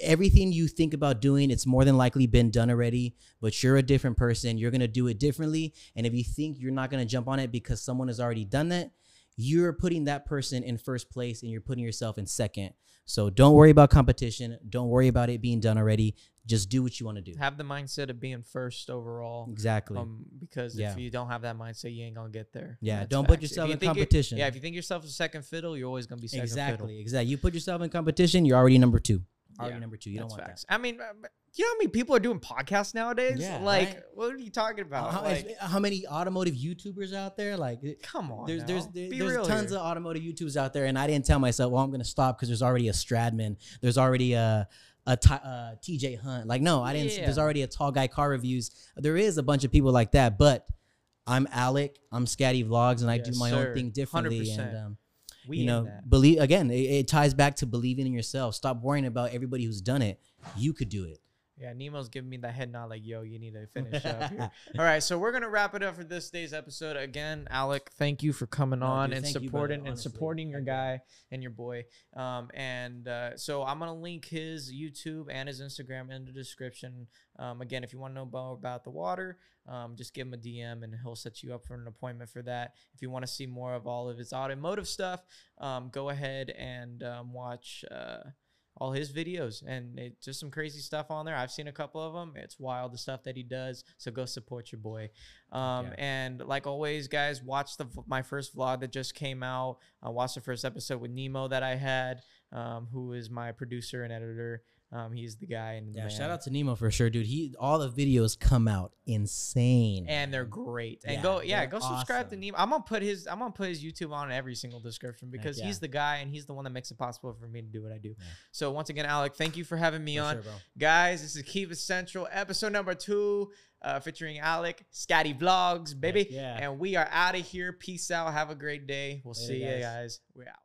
[SPEAKER 2] everything you think about doing, it's more than likely been done already. But you're a different person. You're gonna do it differently. And if you think you're not gonna jump on it because someone has already done that, you're putting that person in first place and you're putting yourself in second. So don't worry about competition. Don't worry about it being done already. Just do what you want to do.
[SPEAKER 1] have the mindset of being first overall.
[SPEAKER 2] Exactly.
[SPEAKER 1] Um, because
[SPEAKER 2] Yeah.
[SPEAKER 1] if you don't have that mindset, you ain't gonna get there.
[SPEAKER 2] Yeah,
[SPEAKER 1] That's
[SPEAKER 2] don't put
[SPEAKER 1] facts. If
[SPEAKER 2] yourself
[SPEAKER 1] you
[SPEAKER 2] in competition.
[SPEAKER 1] Yeah, if you think yourself a second fiddle, you're always gonna be second
[SPEAKER 2] exactly.
[SPEAKER 1] fiddle.
[SPEAKER 2] Exactly. Exactly. You put yourself in competition, you're already number two. Already
[SPEAKER 1] Yeah,
[SPEAKER 2] number two. You don't want
[SPEAKER 1] facts. I mean, uh, you know how many people are doing podcasts nowadays?
[SPEAKER 2] Yeah,
[SPEAKER 1] like,
[SPEAKER 2] right?
[SPEAKER 1] what are you talking about?
[SPEAKER 2] How,
[SPEAKER 1] like,
[SPEAKER 2] how many automotive YouTubers out there? Like,
[SPEAKER 1] come on.
[SPEAKER 2] there's
[SPEAKER 1] now.
[SPEAKER 2] there's there- there's tons
[SPEAKER 1] here.
[SPEAKER 2] of automotive YouTubers out there, and I didn't tell myself, well, I'm gonna stop because there's already a Stradman, there's already a a Ti- uh, TJ Hunt. Like, no, I didn't.
[SPEAKER 1] Yeah.
[SPEAKER 2] There's already a tall guy car reviews. There is a bunch of people like that, but I'm Alek. I'm Scatty Vlogs, and I do my
[SPEAKER 1] sir.
[SPEAKER 2] own thing differently.
[SPEAKER 1] 100%.
[SPEAKER 2] And um,
[SPEAKER 1] We
[SPEAKER 2] you know, believe again. It, it ties back to believing in yourself. Stop worrying about everybody who's done it. You could do it.
[SPEAKER 1] Yeah, Nemo's giving me that head nod, like, "Yo, you need to finish up *laughs* here." All right, so we're gonna wrap it up for this day's episode. Again, Alek, thank you for coming
[SPEAKER 2] No,
[SPEAKER 1] on
[SPEAKER 2] dude,
[SPEAKER 1] and
[SPEAKER 2] thank you,
[SPEAKER 1] supporting and supporting your guy and your boy. Um, and uh, so I'm gonna link his YouTube and his Instagram in the description. Um, again, if you want to know more about the water, um, just give him a DM and he'll set you up for an appointment for that. If you want to see more of all of his automotive stuff, um, go ahead and um, watch. Uh, all his videos and it, just some crazy stuff on there. I've seen a couple of them. It's wild the stuff that he does. So go support your boy. Um,
[SPEAKER 2] Yeah.
[SPEAKER 1] And like always, guys, watch the my first vlog that just came out. Uh, watch the first episode with Nemo that I had. um, who is my producer and editor. Um, he's the guy and the
[SPEAKER 2] Yeah,
[SPEAKER 1] man.
[SPEAKER 2] shout out to Nemo for sure, dude. He all the videos come out insane,
[SPEAKER 1] and they're great. And
[SPEAKER 2] Yeah,
[SPEAKER 1] go, yeah, go subscribe to. Nemo. I'm gonna put his, I'm gonna put his YouTube on every single description because
[SPEAKER 2] yeah.
[SPEAKER 1] he's the guy and he's the one that makes it possible for me to do what I do.
[SPEAKER 2] Yeah.
[SPEAKER 1] So once again, Alek, thank you for having me
[SPEAKER 2] For
[SPEAKER 1] on,
[SPEAKER 2] sure,
[SPEAKER 1] guys. This is Keep It Central, episode number two, uh, featuring Alek, Scatty Vlogs, baby.
[SPEAKER 2] yeah.
[SPEAKER 1] And we are out of here. Peace out. Have a great day. We'll
[SPEAKER 2] Later,
[SPEAKER 1] see you
[SPEAKER 2] guys.
[SPEAKER 1] guys. We're out.